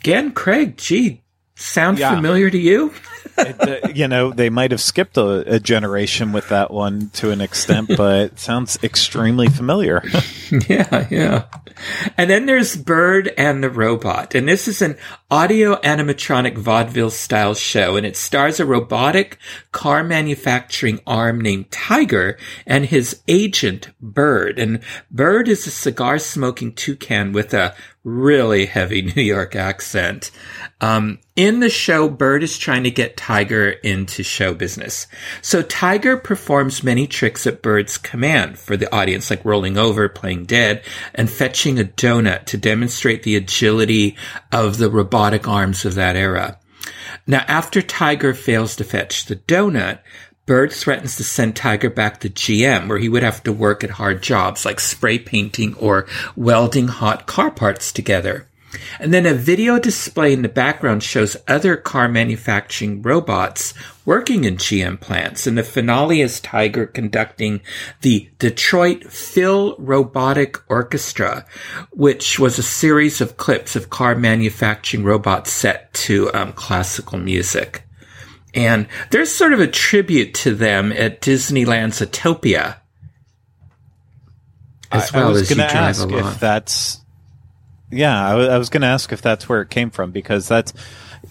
Again, Craig, gee, sound Yeah. familiar to you? It, uh, you know, they might have skipped a, a generation with that one to an extent, but it sounds extremely familiar. Yeah, yeah. And then there's Bird and the Robot. And this is an audio animatronic vaudeville style show. And it stars a robotic car manufacturing arm named Tiger and his agent, Bird. And Bird is a cigar smoking toucan with a really heavy New York accent. Um, in the show, Bird is trying to get Tiger into show business. So Tiger performs many tricks at Bird's command for the audience, like rolling over, playing dead, and fetching a donut to demonstrate the agility of the robotic arms of that era. Now, after Tiger fails to fetch the donut, Bird threatens to send Tiger back to GM, where he would have to work at hard jobs like spray painting or welding hot car parts together. And then a video display in the background shows other car manufacturing robots working in GM plants. And the finale is Tiger conducting the Detroit Phil Robotic Orchestra, which was a series of clips of car manufacturing robots set to um, classical music. And there's sort of a tribute to them at Disneyland's Autopia. As I- I well was as you drive ask along. if that's. Yeah, I was going to ask if that's where it came from because that's,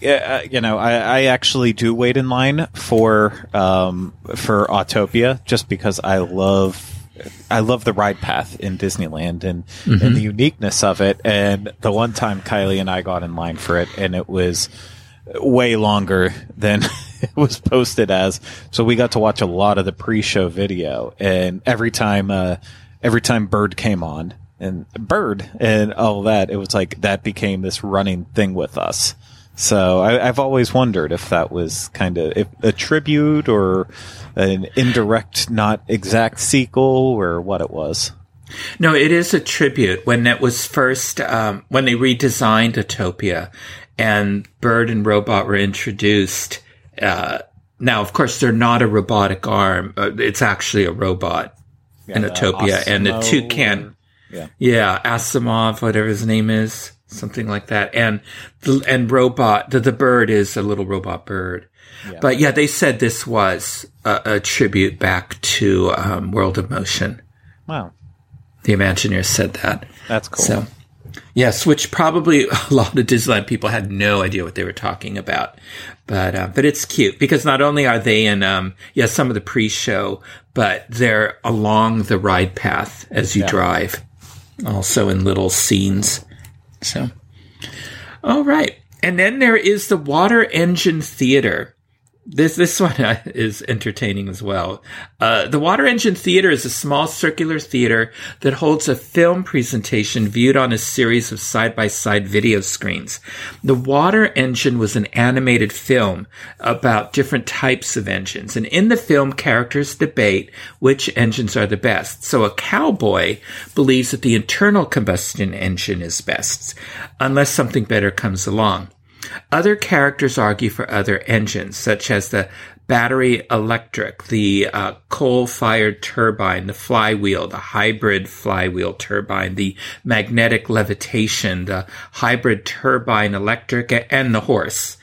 yeah, uh, you know, I, I actually do wait in line for um, for Autopia just because I love I love the ride path in Disneyland and Mm-hmm. and the uniqueness of it. And the one time Kylie and I got in line for it, and it was way longer than it was posted as. So we got to watch a lot of the pre-show video, and every time, uh, every time Bird came on and Bird and all that, it was like that became this running thing with us. So I, I've always wondered if that was kind of if a tribute or an indirect, not exact sequel, or what it was. No, it is a tribute. When it was first, um, when they redesigned Autopia and Bird and Robot were introduced, uh, now, of course, they're not a robotic arm. Uh, it's actually a robot in the Autopia. And the Osmo toucan, yeah. yeah, Asimov, whatever his name is, something like that. And, the, and Robot, the, the bird is a little robot bird. But yeah, they said this was a, a tribute back to, um, World of Motion. Wow, The Imagineers said that. that's cool. So, yes, which probably a lot of Disneyland people had no idea what they were talking about, but uh, but it's cute because not only are they in um yeah some of the pre-show, but they're along the ride path as you drive, also in little scenes. So, all right, and then there is the Water Engine Theater. This this one uh, is entertaining as well. Uh, the Water Engine Theater is a small circular theater that holds a film presentation viewed on a series of side by side video screens. The Water Engine was an animated film about different types of engines, and in the film, characters debate which engines are the best. So a cowboy believes that the internal combustion engine is best, unless something better comes along. Other characters argue for other engines, such as the battery electric, the uh, coal fired turbine, the flywheel, the hybrid flywheel turbine, the magnetic levitation, the hybrid turbine electric, and the horse.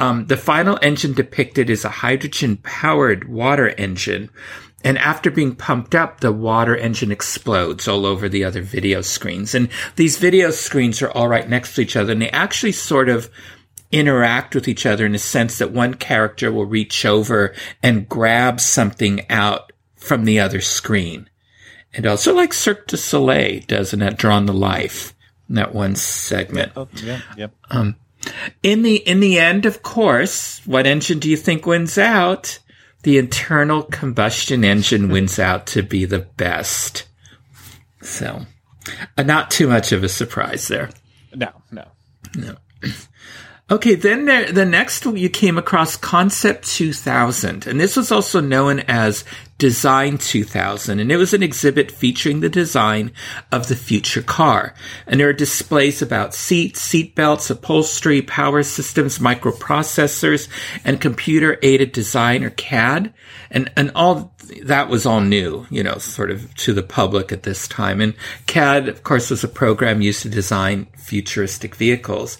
Um, the final engine depicted is a hydrogen powered water engine. And after being pumped up, the water engine explodes all over the other video screens. And these video screens are all right next to each other and they actually sort of interact with each other in the sense that one character will reach over and grab something out from the other screen. And also like Cirque du Soleil does in that Drawn to Life, in that one segment. Oh, yeah, yep. Um, in the in the end, of course, what engine do you think wins out? The internal combustion engine wins out to be the best. So, uh, not too much of a surprise there. No, no. No. Okay, then there, the next you came across Concept 2000, and this was also known as Design 2000, and it was an exhibit featuring the design of the future car. And there are displays about seats, seat belts, upholstery, power systems, microprocessors, and computer aided design or CAD. And, and all that was all new, you know, sort of to the public at this time. And CAD, of course, was a program used to design futuristic vehicles.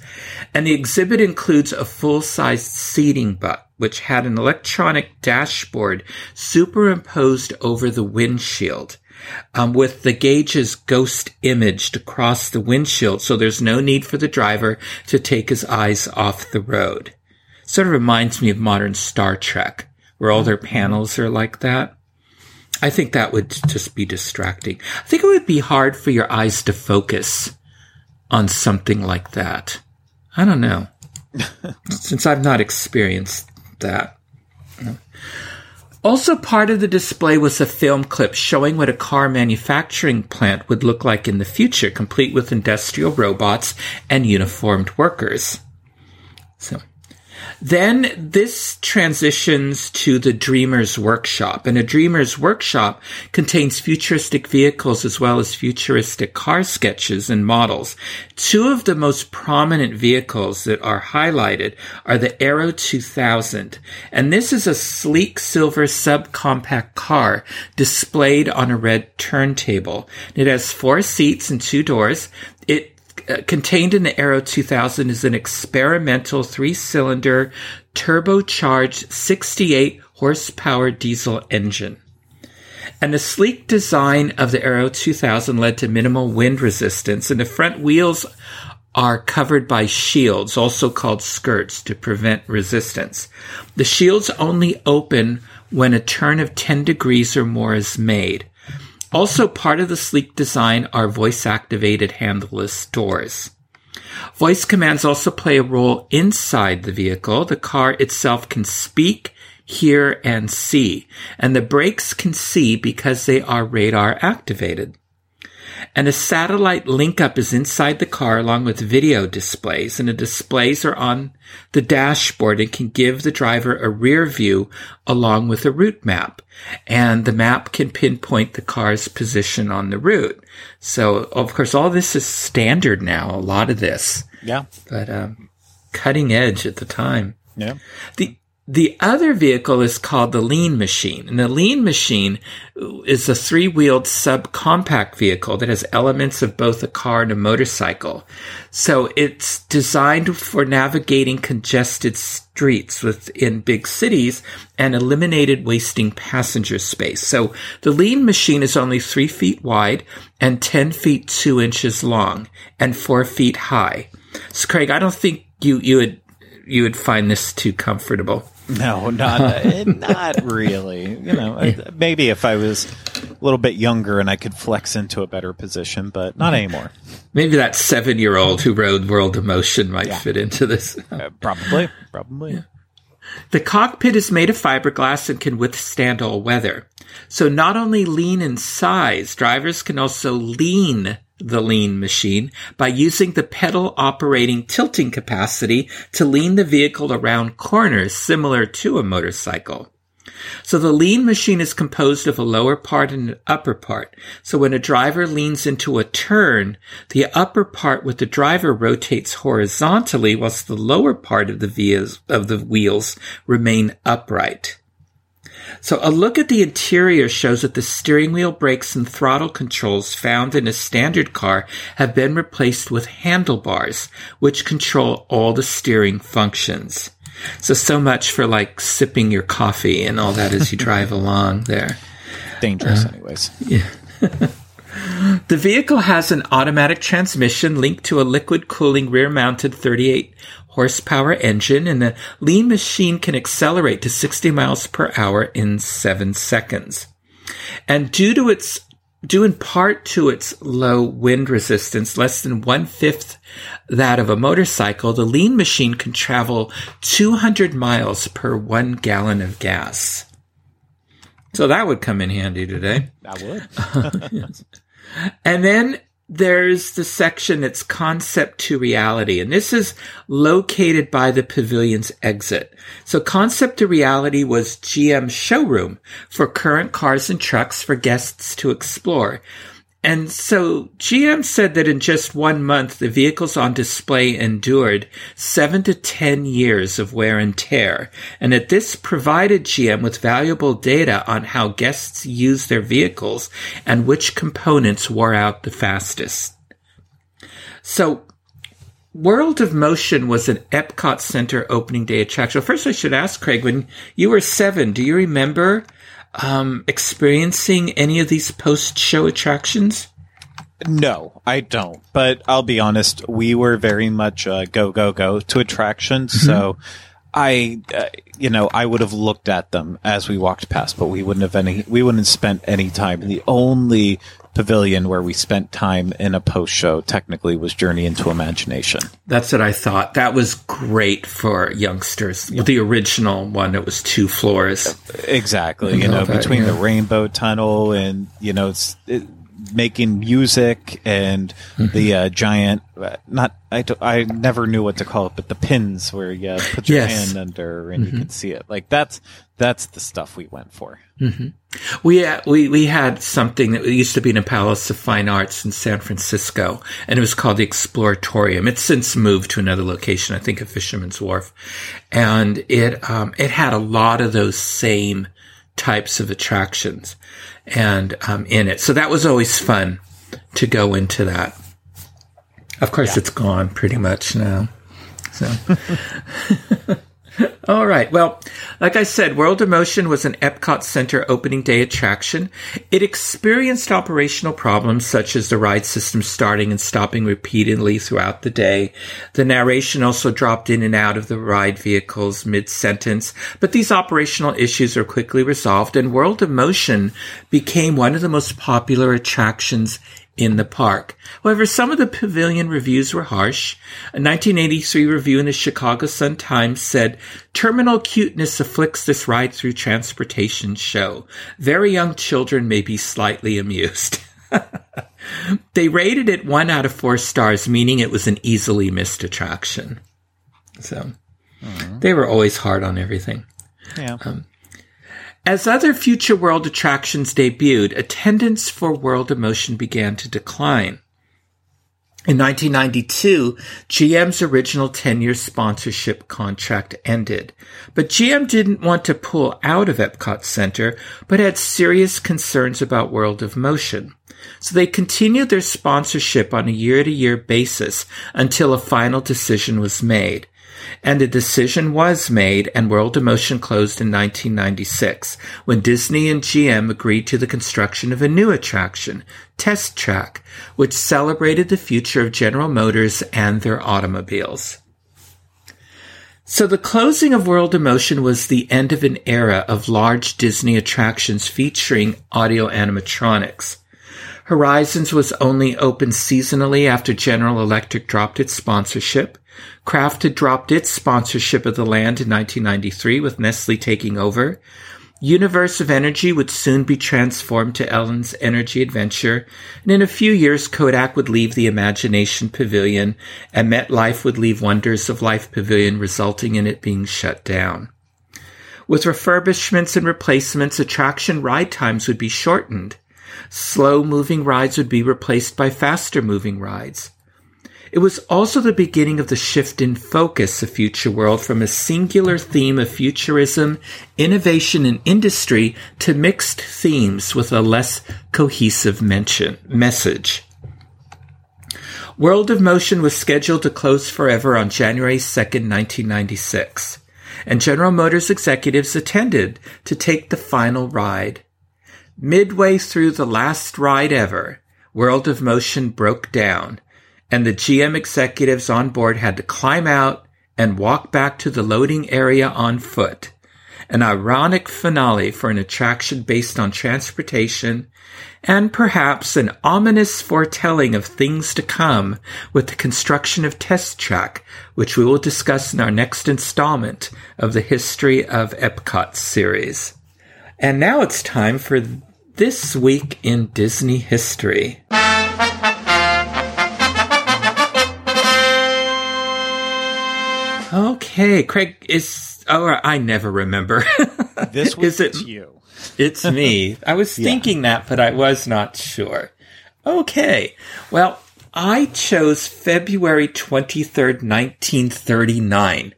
And the exhibit includes a full-sized seating buck, which had an electronic dashboard superimposed over the windshield. Um, with the gauges ghost imaged across the windshield, so there's no need for the driver to take his eyes off the road. Sort of reminds me of modern Star Trek, where all their panels are like that. I think that would just be distracting. I think it would be hard for your eyes to focus on something like that. I don't know. Since I've not experienced that. Also, part of the display was a film clip showing what a car manufacturing plant would look like in the future, complete with industrial robots and uniformed workers. So, then this transitions to the Dreamer's Workshop. And a Dreamer's Workshop contains futuristic vehicles as well as futuristic car sketches and models. Two of the most prominent vehicles that are highlighted are the Aero 2000. And this is a sleek silver subcompact car displayed on a red turntable. It has four seats and two doors. It Uh, contained in the Aero 2000 is an experimental three cylinder turbocharged 68 horsepower diesel engine. And the sleek design of the Aero 2000 led to minimal wind resistance, and the front wheels are covered by shields, also called skirts, to prevent resistance. The shields only open when a turn of 10 degrees or more is made. Also part of the sleek design are voice activated handleless doors. Voice commands also play a role inside the vehicle. The car itself can speak, hear, and see, and the brakes can see because they are radar activated and a satellite link up is inside the car along with video displays. And the displays are on the dashboard and can give the driver a rear view along with a route map. And the map can pinpoint the car's position on the route. So of course all this is standard now a lot of this. Yeah. But um, cutting edge at the time. Yeah. The the other vehicle is called the Lean Machine. And the Lean Machine is a three wheeled subcompact vehicle that has elements of both a car and a motorcycle. So it's designed for navigating congested streets within big cities and eliminated wasting passenger space. So the Lean Machine is only three feet wide and 10 feet two inches long and four feet high. So Craig, I don't think you, you would, you would find this too comfortable. No, not not really. You know, maybe if I was a little bit younger and I could flex into a better position, but not anymore. Maybe that seven-year-old who rode World of Motion might yeah. fit into this. uh, probably, probably. Yeah. The cockpit is made of fiberglass and can withstand all weather. So not only lean in size, drivers can also lean the lean machine by using the pedal operating tilting capacity to lean the vehicle around corners similar to a motorcycle. So the lean machine is composed of a lower part and an upper part. So when a driver leans into a turn, the upper part with the driver rotates horizontally whilst the lower part of the wheels, of the wheels remain upright. So a look at the interior shows that the steering wheel, brakes, and throttle controls found in a standard car have been replaced with handlebars, which control all the steering functions. So, so much for like sipping your coffee and all that as you drive along there. Dangerous, uh, anyways. Yeah. the vehicle has an automatic transmission linked to a liquid cooling rear mounted 38 horsepower engine and the lean machine can accelerate to 60 miles per hour in seven seconds. And due to its due in part to its low wind resistance, less than one fifth that of a motorcycle, the lean machine can travel 200 miles per one gallon of gas. So that would come in handy today. That would. yes. And then there's the section that's concept to reality, and this is located by the pavilion's exit. So concept to reality was GM's showroom for current cars and trucks for guests to explore. And so GM said that in just one month, the vehicles on display endured seven to 10 years of wear and tear, and that this provided GM with valuable data on how guests use their vehicles and which components wore out the fastest. So World of Motion was an Epcot Center opening day attraction. First, I should ask Craig, when you were seven, do you remember um, experiencing any of these post show attractions? No, I don't. But I'll be honest, we were very much uh, go go go to attractions, mm-hmm. so I, uh, you know, I would have looked at them as we walked past, but we wouldn't have any. We wouldn't have spent any time. The only pavilion where we spent time in a post show technically was Journey into Imagination. That's what I thought. That was great for youngsters. The original one, it was two floors. Exactly. You know, that, between yeah. the Rainbow Tunnel and, you know, it's. It, making music and mm-hmm. the uh, giant uh, not I, I never knew what to call it but the pins where you put your yes. hand under and mm-hmm. you can see it like that's that's the stuff we went for mm-hmm. we, uh, we we had something that used to be in a palace of fine arts in san francisco and it was called the exploratorium it's since moved to another location i think at fisherman's wharf and it um, it had a lot of those same types of attractions and um, in it. So that was always fun to go into that. Of course, yeah. it's gone pretty much now. So. All right. Well, like I said, World of Motion was an Epcot Center opening day attraction. It experienced operational problems such as the ride system starting and stopping repeatedly throughout the day. The narration also dropped in and out of the ride vehicles mid-sentence, but these operational issues were quickly resolved and World of Motion became one of the most popular attractions in the park. However, some of the pavilion reviews were harsh. A 1983 review in the Chicago Sun-Times said, Terminal cuteness afflicts this ride through transportation show. Very young children may be slightly amused. they rated it one out of four stars, meaning it was an easily missed attraction. So, they were always hard on everything. Yeah. Um, as other future world attractions debuted, attendance for World of Motion began to decline. In 1992, GM's original 10-year sponsorship contract ended. But GM didn't want to pull out of Epcot Center, but had serious concerns about World of Motion. So they continued their sponsorship on a year-to-year basis until a final decision was made and a decision was made and World of Motion closed in 1996 when Disney and GM agreed to the construction of a new attraction, Test Track, which celebrated the future of General Motors and their automobiles. So the closing of World of Motion was the end of an era of large Disney attractions featuring audio animatronics. Horizons was only open seasonally after General Electric dropped its sponsorship. Kraft had dropped its sponsorship of the land in 1993 with Nestle taking over. Universe of Energy would soon be transformed to Ellen's Energy Adventure, and in a few years Kodak would leave the Imagination Pavilion, and MetLife would leave Wonders of Life Pavilion, resulting in it being shut down. With refurbishments and replacements, attraction ride times would be shortened. Slow moving rides would be replaced by faster moving rides. It was also the beginning of the shift in focus of Future World from a singular theme of futurism, innovation, and industry to mixed themes with a less cohesive mention, message. World of Motion was scheduled to close forever on January 2nd, 1996, and General Motors executives attended to take the final ride. Midway through the last ride ever, World of Motion broke down, and the GM executives on board had to climb out and walk back to the loading area on foot. an ironic finale for an attraction based on transportation, and perhaps an ominous foretelling of things to come with the construction of Test Track, which we will discuss in our next installment of the History of Epcot series. And now it's time for this week in Disney history. Okay, Craig is. Oh, I never remember. This was Is it- you. It's me. I was Yeah. thinking that, but I was not sure. Okay. Well, I chose February 23rd, 1939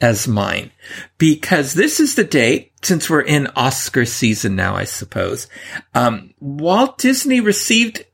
as mine because this is the date, since we're in Oscar season now, I suppose. Um, Walt Disney received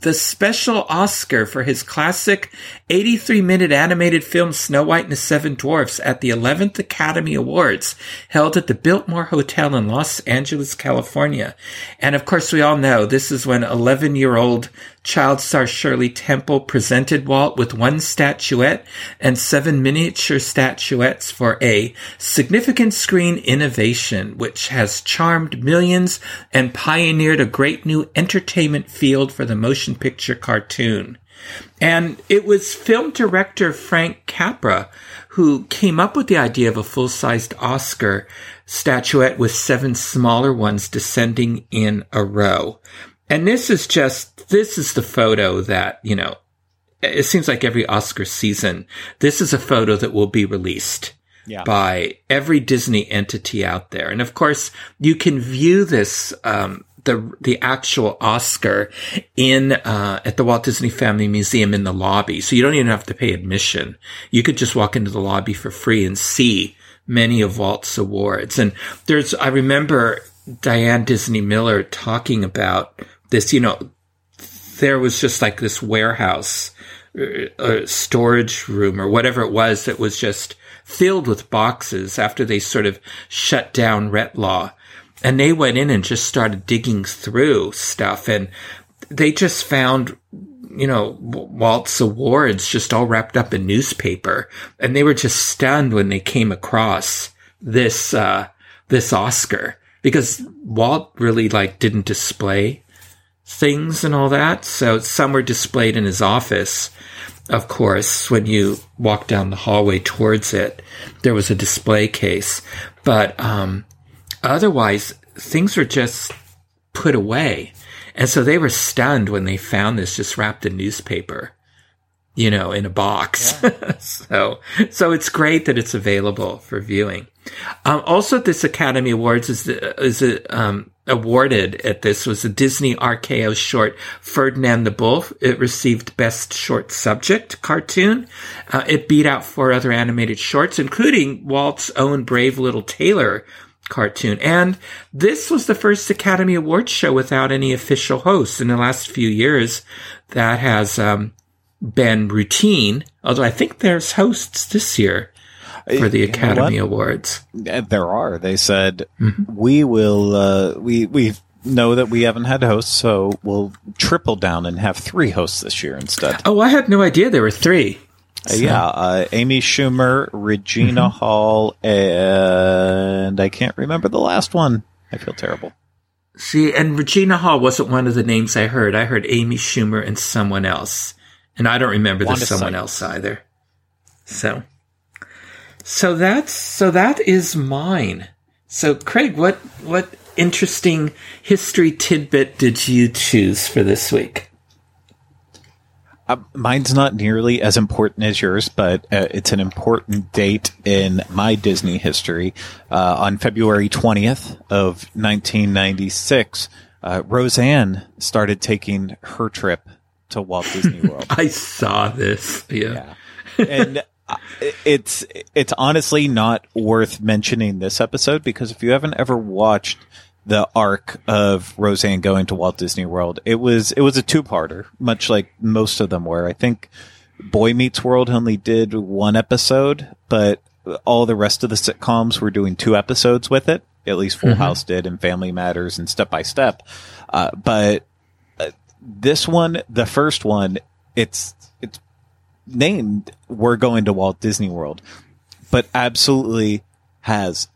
the special Oscar for his classic 83 minute animated film Snow White and the Seven Dwarfs at the 11th Academy Awards held at the Biltmore Hotel in Los Angeles, California. And of course, we all know this is when 11 year old child star Shirley Temple presented Walt with one statuette and seven miniature statuettes for a significant screen innovation, which has charmed millions and pioneered a great new entertainment field for the motion picture cartoon. And it was film director Frank Capra who came up with the idea of a full sized Oscar statuette with seven smaller ones descending in a row. And this is just, this is the photo that, you know, it seems like every Oscar season, this is a photo that will be released Yeah. by every Disney entity out there. And of course, you can view this, um, the, the actual Oscar in, uh, at the Walt Disney Family Museum in the lobby. So you don't even have to pay admission. You could just walk into the lobby for free and see many of Walt's awards. And there's, I remember Diane Disney Miller talking about this, you know, there was just like this warehouse, uh, uh, storage room or whatever it was that was just filled with boxes after they sort of shut down Retlaw. And they went in and just started digging through stuff and they just found, you know, Walt's awards just all wrapped up in newspaper. And they were just stunned when they came across this, uh, this Oscar because Walt really like didn't display things and all that. So some were displayed in his office. Of course, when you walk down the hallway towards it, there was a display case. But um, otherwise, things were just put away. And so they were stunned when they found this just wrapped in newspaper, you know, in a box. so, so it's great that it's available for viewing. Um, also this Academy Awards is the, is a, um, awarded at this was a Disney RKO short Ferdinand the Bull. It received Best Short Subject cartoon. Uh, it beat out four other animated shorts, including Walt's own Brave Little Tailor cartoon. And this was the first Academy Awards show without any official hosts. In the last few years, that has um, been routine. Although I think there's hosts this year for the You know Academy? Awards. There are. They said Mm-hmm. we will. Uh, we we know that we haven't had hosts, so we'll triple down and have three hosts this year instead. Oh, I had no idea there were three. Uh, yeah, uh, Amy Schumer, Regina Mm-hmm. Hall, and I can't remember the last one. I feel terrible. See, and Regina Hall wasn't one of the names I heard. I heard Amy Schumer and someone else. And I don't remember the someone Sykes. else either. So, so that's, so that is mine. So Craig, what, what interesting history tidbit did you choose for this week? Uh, mine's not nearly as important as yours, but uh, it's an important date in my Disney history. Uh, on February 20th of 1996, uh, Roseanne started taking her trip to Walt Disney World. I saw this. Yeah. and uh, it's it's honestly not worth mentioning this episode because if you haven't ever watched the arc of Roseanne going to Walt Disney World, it was it was a two parter, much like most of them were. I think Boy Meets World only did one episode, but all the rest of the sitcoms were doing two episodes with it. At least Full House did, and Family Matters, and Step by Step. Uh, but uh, this one, the first one, it's named "We're Going to Walt Disney World," but absolutely has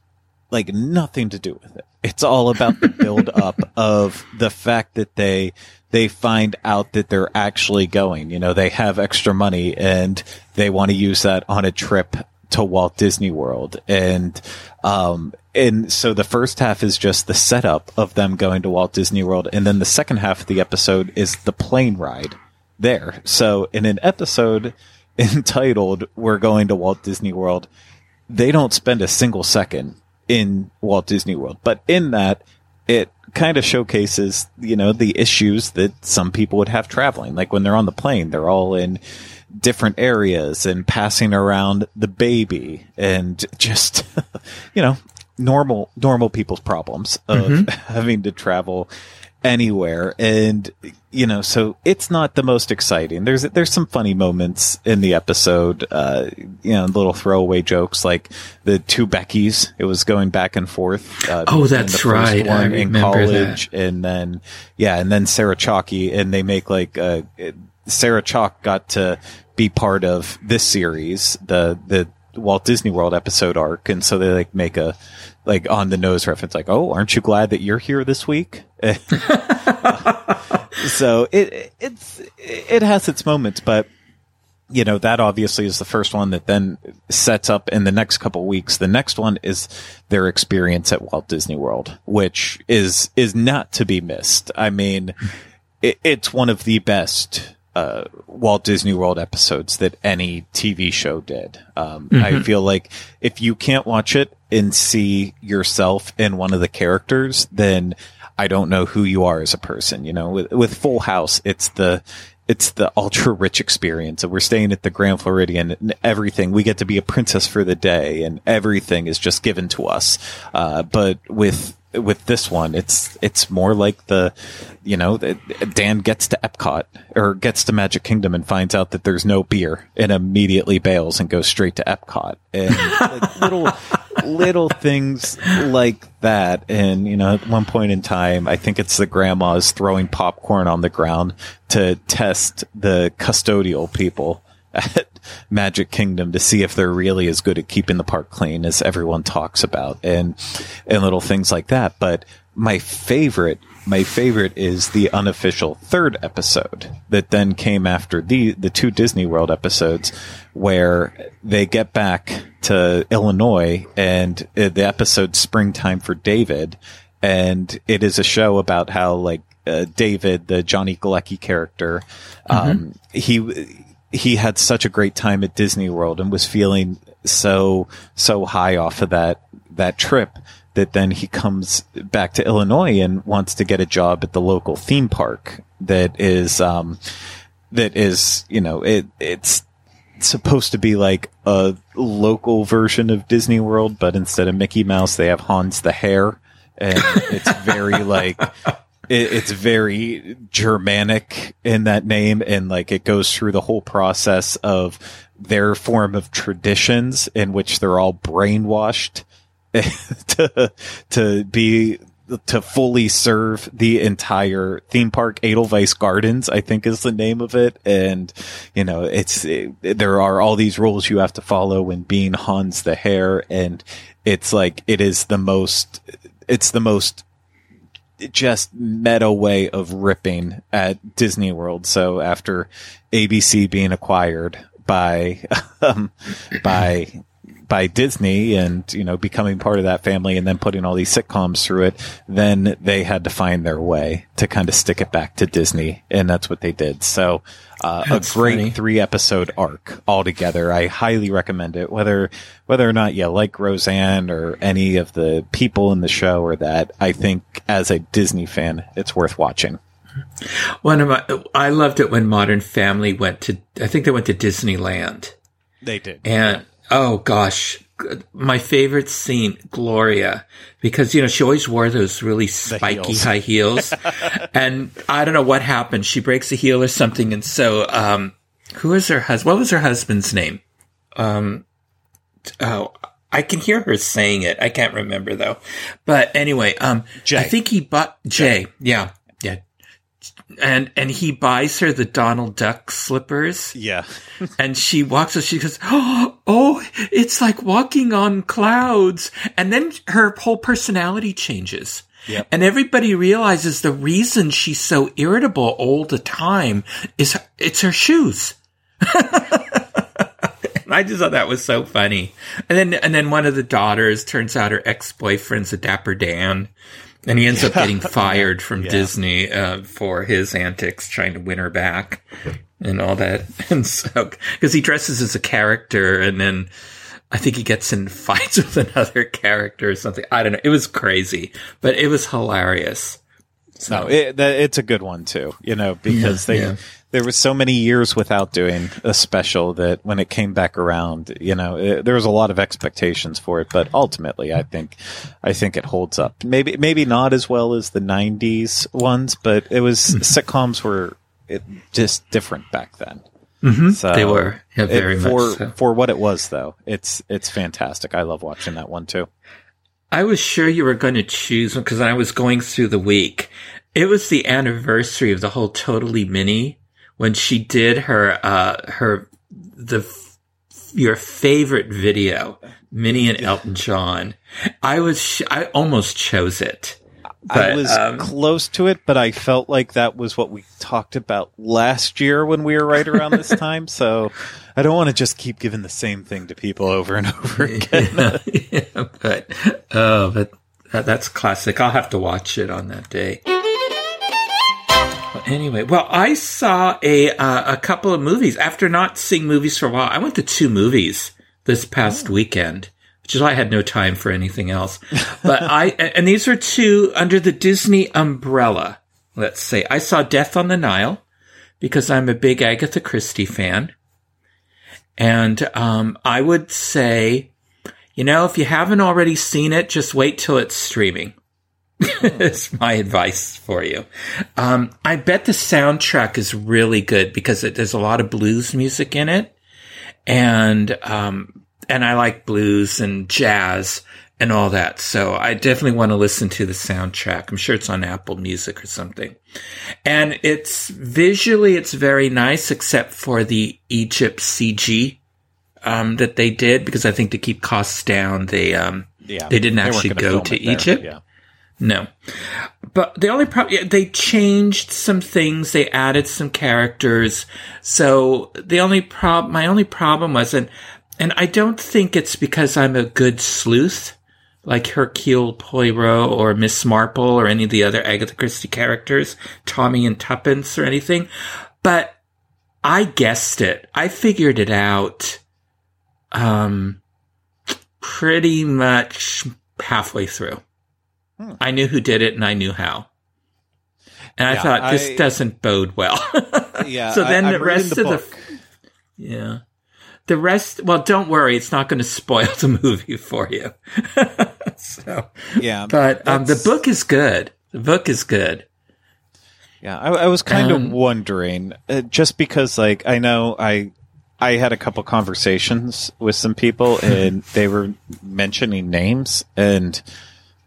like nothing to do with it. It's all about the build up of the fact that they they find out that they're actually going. You know, they have extra money and they want to use that on a trip to Walt Disney World. And um and so the first half is just the setup of them going to Walt Disney World and then the second half of the episode is the plane ride there. So in an episode entitled We're Going to Walt Disney World, they don't spend a single second in Walt Disney World. But in that, it kind of showcases, you know, the issues that some people would have traveling. Like when they're on the plane, they're all in different areas and passing around the baby and just, you know, normal, normal people's problems of mm-hmm. having to travel anywhere. And, you know, so it's not the most exciting. There's, there's some funny moments in the episode, uh, you know, little throwaway jokes like the two Beckys. It was going back and forth. Uh, Oh, that's right. I One in remember college. And then, yeah, and then Sarah Chalke and they make like, uh, Sarah Chalke got to be part of this series, the, the, Walt Disney World episode arc, and so they like make a like on the nose reference, like, "Oh, aren't you glad that you're here this week?" so it it's it has its moments, but you know that obviously is the first one that then sets up in the next couple weeks. The next one is their experience at Walt Disney World, which is is not to be missed. I mean, it, it's one of the best uh, Walt Disney World episodes that any TV show did. Um, I feel like if you can't watch it and see yourself in one of the characters, then I don't know who you are as a person. You know, with, with Full House, it's the it's the ultra rich experience, and we're staying at the Grand Floridian, and everything we get to be a princess for the day, and everything is just given to us. Uh, but with with this one, it's it's more like the, you know, Dan gets to Epcot or gets to Magic Kingdom and finds out that there's no beer and immediately bails and goes straight to Epcot and little little things like that. And you know, at one point in time, I think it's the grandmas throwing popcorn on the ground to test the custodial people at Magic Kingdom to see if they're really as good at keeping the park clean as everyone talks about and and little things like that. But my favorite my favorite is the unofficial third episode that then came after the the two Disney World episodes where they get back to Illinois and the episode Springtime for David and it is a show about how like uh, David, the Johnny Galecki character, um, he he had such a great time at Disney World and was feeling so so high off of that that trip that then he comes back to Illinois and wants to get a job at the local theme park that is um that is you know it it's supposed to be like a local version of Disney World but instead of Mickey Mouse they have Hans the Hare. And it's very like it, it's very Germanic in that name, and like it goes through the whole process of their form of traditions in which they're all brainwashed to to be to fully serve the entire theme park. Edelweiss Gardens, I think, is the name of it, and you know, it's it, there are all these rules you have to follow when being Hans the Hare, and it's like it is the most. It's the most just meta way of ripping at Disney World. So after ABC being acquired by um, by by Disney and you know becoming part of that family and then putting all these sitcoms through it, then they had to find their way to kind of stick it back to Disney, and that's what they did. So uh, a great funny. three episode arc altogether. I highly recommend it. Whether whether or not you like Roseanne or any of the people in the show or that, I think as a Disney fan, it's worth watching. One of my, I loved it when Modern Family went to, I think they went to Disneyland. They did. And oh gosh, my favorite scene, Gloria, because you know she always wore those really spiky heels. high heels, and I don't know what happened. She breaks a heel or something, and so um, who is her husband? What was her husband's name? Um, oh. I can hear her saying it. I can't remember though. But anyway, um, Jay. I think he bought Jay. Yeah. Yeah. And and he buys her the Donald Duck slippers. Yeah. and she walks and she goes, "Oh, oh, it's like walking on clouds." And then her whole personality changes. Yep. And everybody realizes the reason she's so irritable all the time is it's her shoes. I just thought that was so funny. And then and then one of the daughters turns out her ex-boyfriend's a Dapper Dan. And he ends up getting fired from Yeah. Disney uh, for his antics trying to win her back and all that. And so, because he dresses as a character and then I think he gets in fights with another character or something. I don't know. It was crazy, but it was hilarious. No, it, it's a good one too. You know, because Yeah, they yeah. there was so many years without doing a special that when it came back around, you know, it, there was a lot of expectations for it. But ultimately, I think I think it holds up. Maybe maybe not as well as the '90s ones, but it was Mm-hmm. sitcoms were it, just different back then. Mm-hmm. So they were yeah, it- very for much so. for what it was, though. It's it's fantastic. I love watching that one too. I was sure you were going to choose one because I was going through the week. It was the anniversary of the whole Totally Minnie when she did her, uh, her, the, your favorite video, Minnie and Elton John. I was, I almost chose it. I was um, close to it, but I felt like that was what we talked about last year when we were right around this time. So I don't want to just keep giving the same thing to people over and over again. yeah, yeah, but, oh, but that, that's classic. I'll have to watch it on that day. Well, Anyway, well, I saw a uh, a couple of movies after not seeing movies for a while. I went to two movies this past weekend, which is why I had no time for anything else. But I and these are two under the Disney umbrella. Let's say I saw Death on the Nile because I'm a big Agatha Christie fan, and um, I would say, you know, if you haven't already seen it, just wait till it's streaming. That's my advice for you. Um, I bet the soundtrack is really good because it, there's a lot of blues music in it, and um, and I like blues and jazz and all that. So I definitely want to listen to the soundtrack. I'm sure it's on Apple Music or something. And it's visually, it's very nice, except for the Egypt CG um, that they did because I think to keep costs down, they um, Yeah, They didn't weren't actually go to it there. Egypt? Yeah. No. But the only problem, they changed some things. They added some characters. So the only problem, my only problem was, and, and I don't think it's because I'm a good sleuth, like Hercule Poirot or Miss Marple or any of the other Agatha Christie characters, Tommy and Tuppence or anything, but I guessed it. I figured it out, um, pretty much halfway through. Hmm. I knew who did it and I knew how. And I Yeah, thought this I- doesn't bode well. Yeah. So then I, the rest the of the- yeah. The rest, well, don't worry. It's not going to spoil the movie for you. so, yeah, but um, the book is good. The book is good. Yeah, I, I was kind Um, of wondering, uh, just because, like, I know I I had a couple conversations with some people, and they were mentioning names, and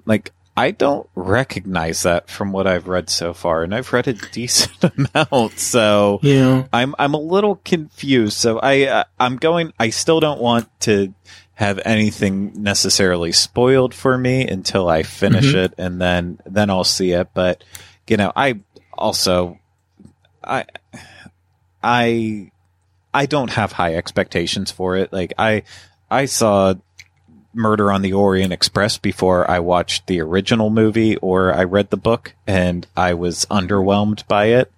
like I don't recognize that from what I've read so far, and I've read a decent amount, so Yeah. I'm I'm a little confused. So I uh, I'm going. I still don't want to have anything necessarily spoiled for me until I finish Mhm. it, and then then I'll see it. But you know, I also I I I don't have high expectations for it. Like I I saw Murder on the Orient Express before I watched the original movie or I read the book and I was underwhelmed by it.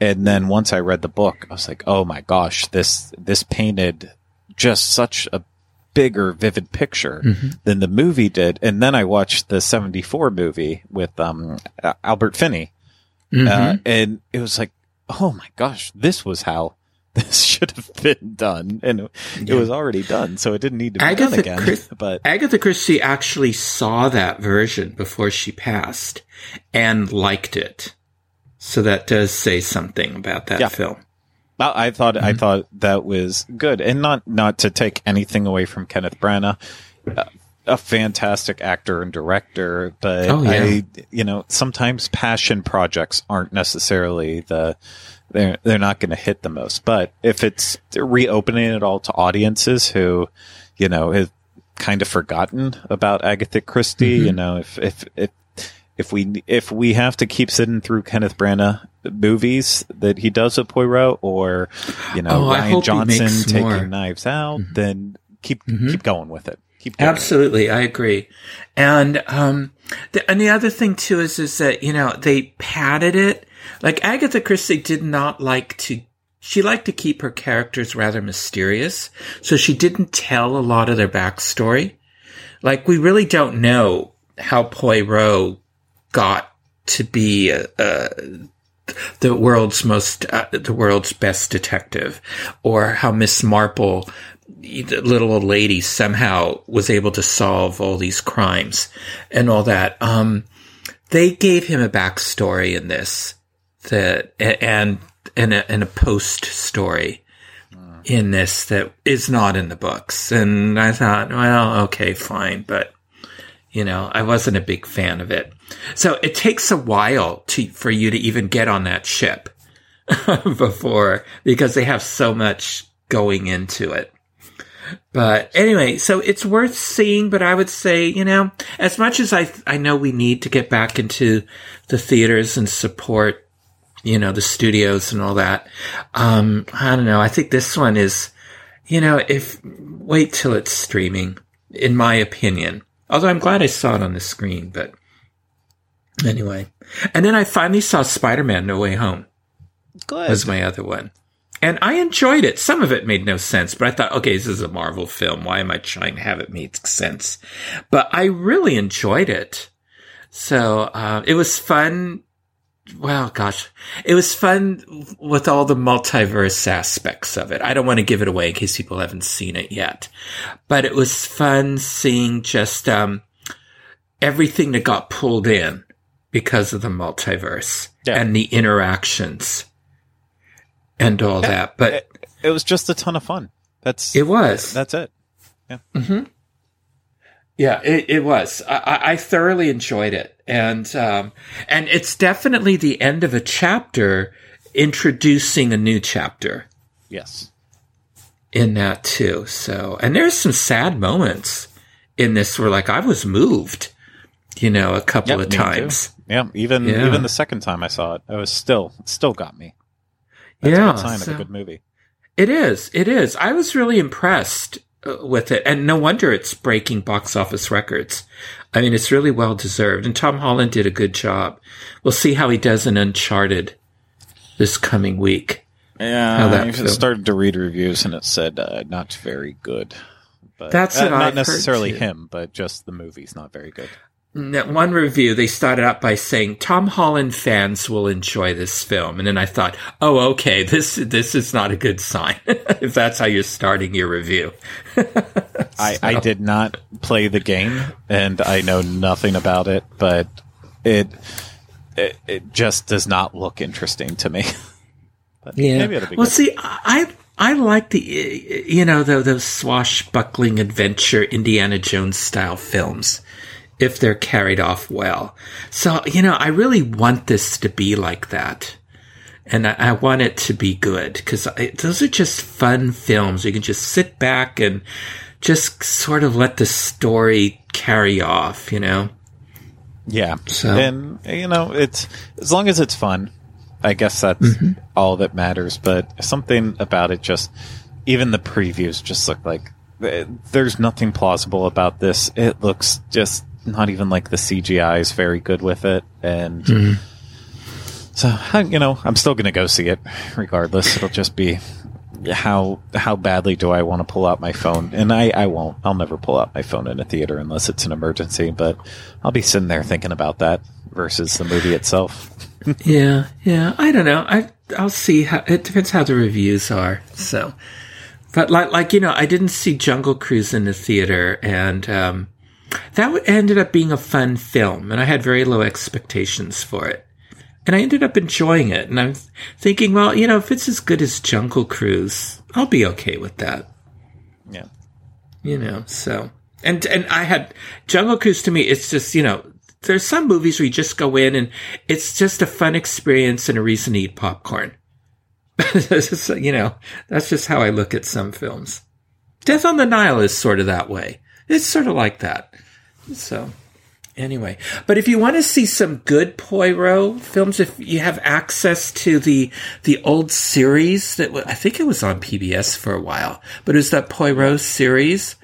And then once I read the book, I was like, "Oh my gosh, this this painted just such a bigger vivid picture than the movie did." And then I watched the 74 movie with um uh, Albert Finney. Mhm. Uh, and it was like, "Oh my gosh, this was how this should have been done." And it, it was already done, so it didn't need to be Agatha done again. Chris- but Agatha Christie actually saw that version before she passed and liked it. So that does say something about that Yeah. film. I thought I mm-hmm. thought that was good, and not not to take anything away from Kenneth Branagh. A fantastic actor and director, but Oh, yeah. I, you know, sometimes passion projects aren't necessarily the they're they're not going to hit the most. But if it's reopening it all to audiences who, you know, have kind of forgotten about Agatha Christie, Mm-hmm. you know, if if if if we if we have to keep sitting through Kenneth Branagh movies that he does with Poirot, or you know Oh, Rian Johnson taking more. Mm-hmm. Knives Out, then keep keep going with it. Keep going. Absolutely, I agree. And um, the, and the other thing too is is that you know they padded it. Like Agatha Christie did not like to. She liked to keep her characters rather mysterious, so she didn't tell a lot of their backstory. Like we really don't know how Poirot got to be uh, uh, the world's most uh, the world's best detective, or how Miss Marple, the little old lady, somehow was able to solve all these crimes and all that. Um, they gave him a backstory in this that and and a, and a post story in this that is not in the books. And I thought, well, okay, fine, but you know, I wasn't a big fan of it. So it takes a while to for you to even get on that ship before because they have so much going into it. But anyway, so it's worth seeing, but I would say, you know, as much as I I know we need to get back into the theaters and support, you know, the studios and all that. Um, I don't know. I think this one is, you know, if wait till it's streaming, in my opinion. Although I'm glad I saw it on the screen, but anyway. And then I finally saw Spider-Man No Way Home Good. was my other one. And I enjoyed it. Some of it made no sense, but I thought, okay, this is a Marvel film. Why am I trying to have it make sense? But I really enjoyed it. So, uh, it was fun. Well, gosh, it was fun with all the multiverse aspects of it. I don't want to give it away in case people haven't seen it yet, but it was fun seeing just, um, everything that got pulled in because of the multiverse Yeah. and the interactions and all that. But it, it was just a ton of fun. That's it was. that's it. Yeah, it, it was. I- I, I thoroughly enjoyed it, and um, and it's definitely the end of a chapter, introducing a new chapter Yes. in that too. So, and there's some sad moments in this where, like, I was moved, you know, a couple Yep, of me too. times. Yeah, even Yeah. even the second time I saw it, it was still it still got me. That's yeah, a good sign so- of a good movie. It is. It is. I was really impressed with it, and no wonder it's breaking box office records. I mean, it's really well deserved, and Tom Holland did a good job. We'll see how he does in Uncharted this coming week. Yeah, I started to read reviews and it said uh, not very good. But That's uh, not I've necessarily him, but just the movie's not very good. In that one review, they started out by saying Tom Holland fans will enjoy this film, and then I thought, oh, okay, this this is not a good sign if that's how you're starting your review. I, I did not play the game and I know nothing about it, but it it, it just does not look interesting to me. but Yeah. maybe it'll be well, good. see, I I like the you know the, those swashbuckling adventure Indiana Jones style films if they're carried off well. So you know, I really want this to be like that. And I, I want it to be good because those are just fun films. You can just sit back and just sort of let the story carry off, you know? Yeah. So- And you know, it's as long as it's fun, I guess that's Mm-hmm. all that matters, but something about it just even the previews just look like eh, there's nothing plausible about this. It looks just not even like the CGI is very good with it and Mm-hmm. so I- you know, I'm still going to go see it regardless. It'll just be how how badly do I want to pull out my phone? And I, I won't. I'll never pull out my phone in a theater unless it's an emergency. But I'll be sitting there thinking about that versus the movie itself. Yeah, yeah. I don't know. I I'll see how it depends how the reviews are. So, but like like you know, I didn't see Jungle Cruise in the theater, and um, that ended up being a fun film, and I had very low expectations for it, and I ended up enjoying it. And I'm thinking, well, you know, if it's as good as Jungle Cruise, I'll be okay with that. Yeah. You know, so And and I had Jungle Cruise to me. It's just you know there's some movies where you just go in and it's just a fun experience and a reason to eat popcorn. you know, that's just how I look at some films. Death on the Nile is sort of that way. It's sort of like that. So, anyway, but if you want to see some good Poirot films, if you have access to the the old series that I think it was on PBS for a while, but it was that Poirot series.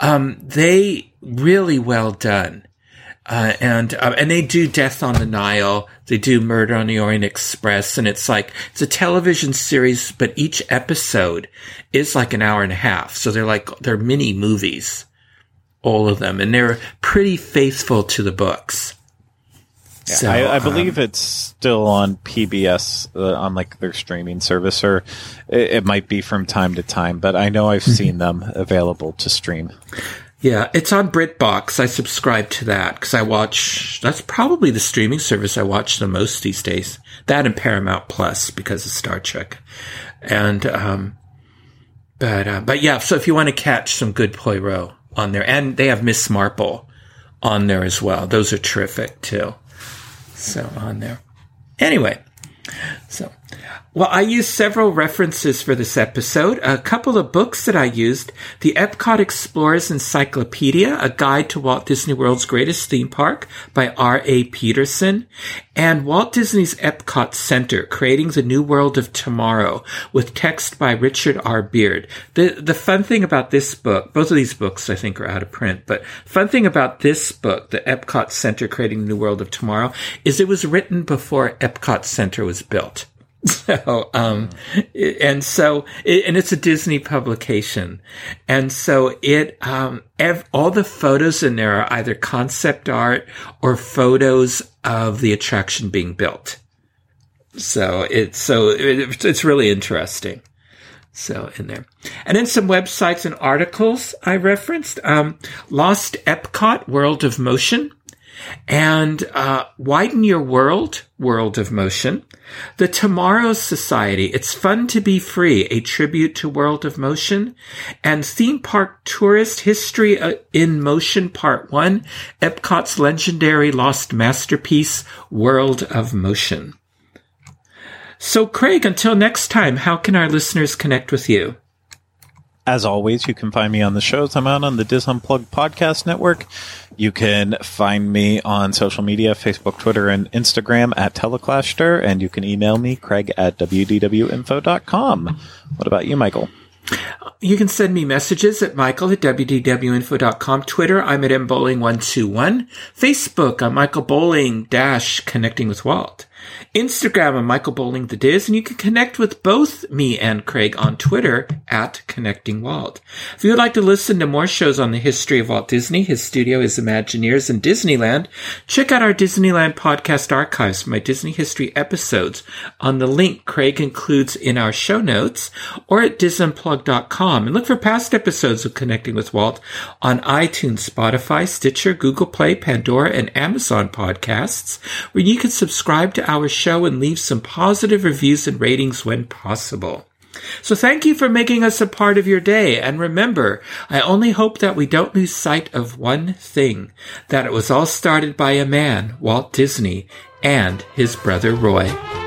Um, they really well done. Uh, and uh, and they do Death on the Nile, they do Murder on the Orient Express, and it's like it's a television series, but each episode is like an hour and a half, so they're like they're mini movies, all of them, and they're pretty faithful to the books. Yeah, so, I, I, believe um, it's still on PBS uh, on like their streaming service, or it, it, might be from time to time. But I know I've mm-hmm. seen them available to stream. Yeah, it's on BritBox. I subscribe to that because I watch. That's probably the streaming service I watch the most these days. That and Paramount Plus because of Star Trek, and um, but uh, but yeah. So if you want to catch some good Poirot on there, and they have Miss Marple on there as well. Those are terrific too. So on there. Anyway, so well, I used several references for this episode. A couple of books that I used The Epcot Explorers Encyclopedia, a guide to Walt Disney World's greatest theme park by R.A. Pedersen, and Walt Disney's Epcot Center, Creating the New World of Tomorrow, with text by Richard R. Beard. The, the fun thing about this book, both of these books I think are out of print, but fun thing about this book, The Epcot Center, Creating the New World of Tomorrow, is it was written before Epcot Center was built. So, um, and so, and it's a Disney publication. And so it, um, ev- all the photos in there are either concept art or photos of the attraction being built. So it's, so it, it's really interesting. So in there. And then some websites and articles I referenced. Um, Lost Epcot, World of Motion and uh, Widen Your World, World of Motion. The Tomorrow's Society, It's Fun to Be Free, a tribute to World of Motion. And Theme Park Tourist History uh, in Motion Part 1, Epcot's legendary lost masterpiece, World of Motion. So, Craig, until next time, how can our listeners connect with you? As always, you can find me on the shows I'm on on the DIS Unplugged Podcast Network. You can find me on social media, Facebook, Twitter, and Instagram at Teleclaster, and you can email me, Craig at WDWinfo.com. What about you, Michael? You can send me messages at michael at wdwinfo.com. Twitter, I'm at mbowling121. Facebook, I'm Michael Bowling dash connecting with Walt. Instagram, I'm Michael Bowling the Diz, and you can connect with both me and Craig on Twitter at Connecting Walt. If you would like to listen to more shows on the history of Walt Disney, his studio, his Imagineers, and Disneyland, check out our Disneyland podcast archives, my Disney history episodes, on the link Craig includes in our show notes or at disunplug.com. And look for past episodes of Connecting with Walt on iTunes, Spotify, Stitcher, Google Play, Pandora, and Amazon podcasts, where you can subscribe to our show show and leave some positive reviews and ratings when possible. So thank you for making us a part of your day. And remember, I only hope that we don't lose sight of one thing, that it was all started by a man, Walt Disney, and his brother Roy.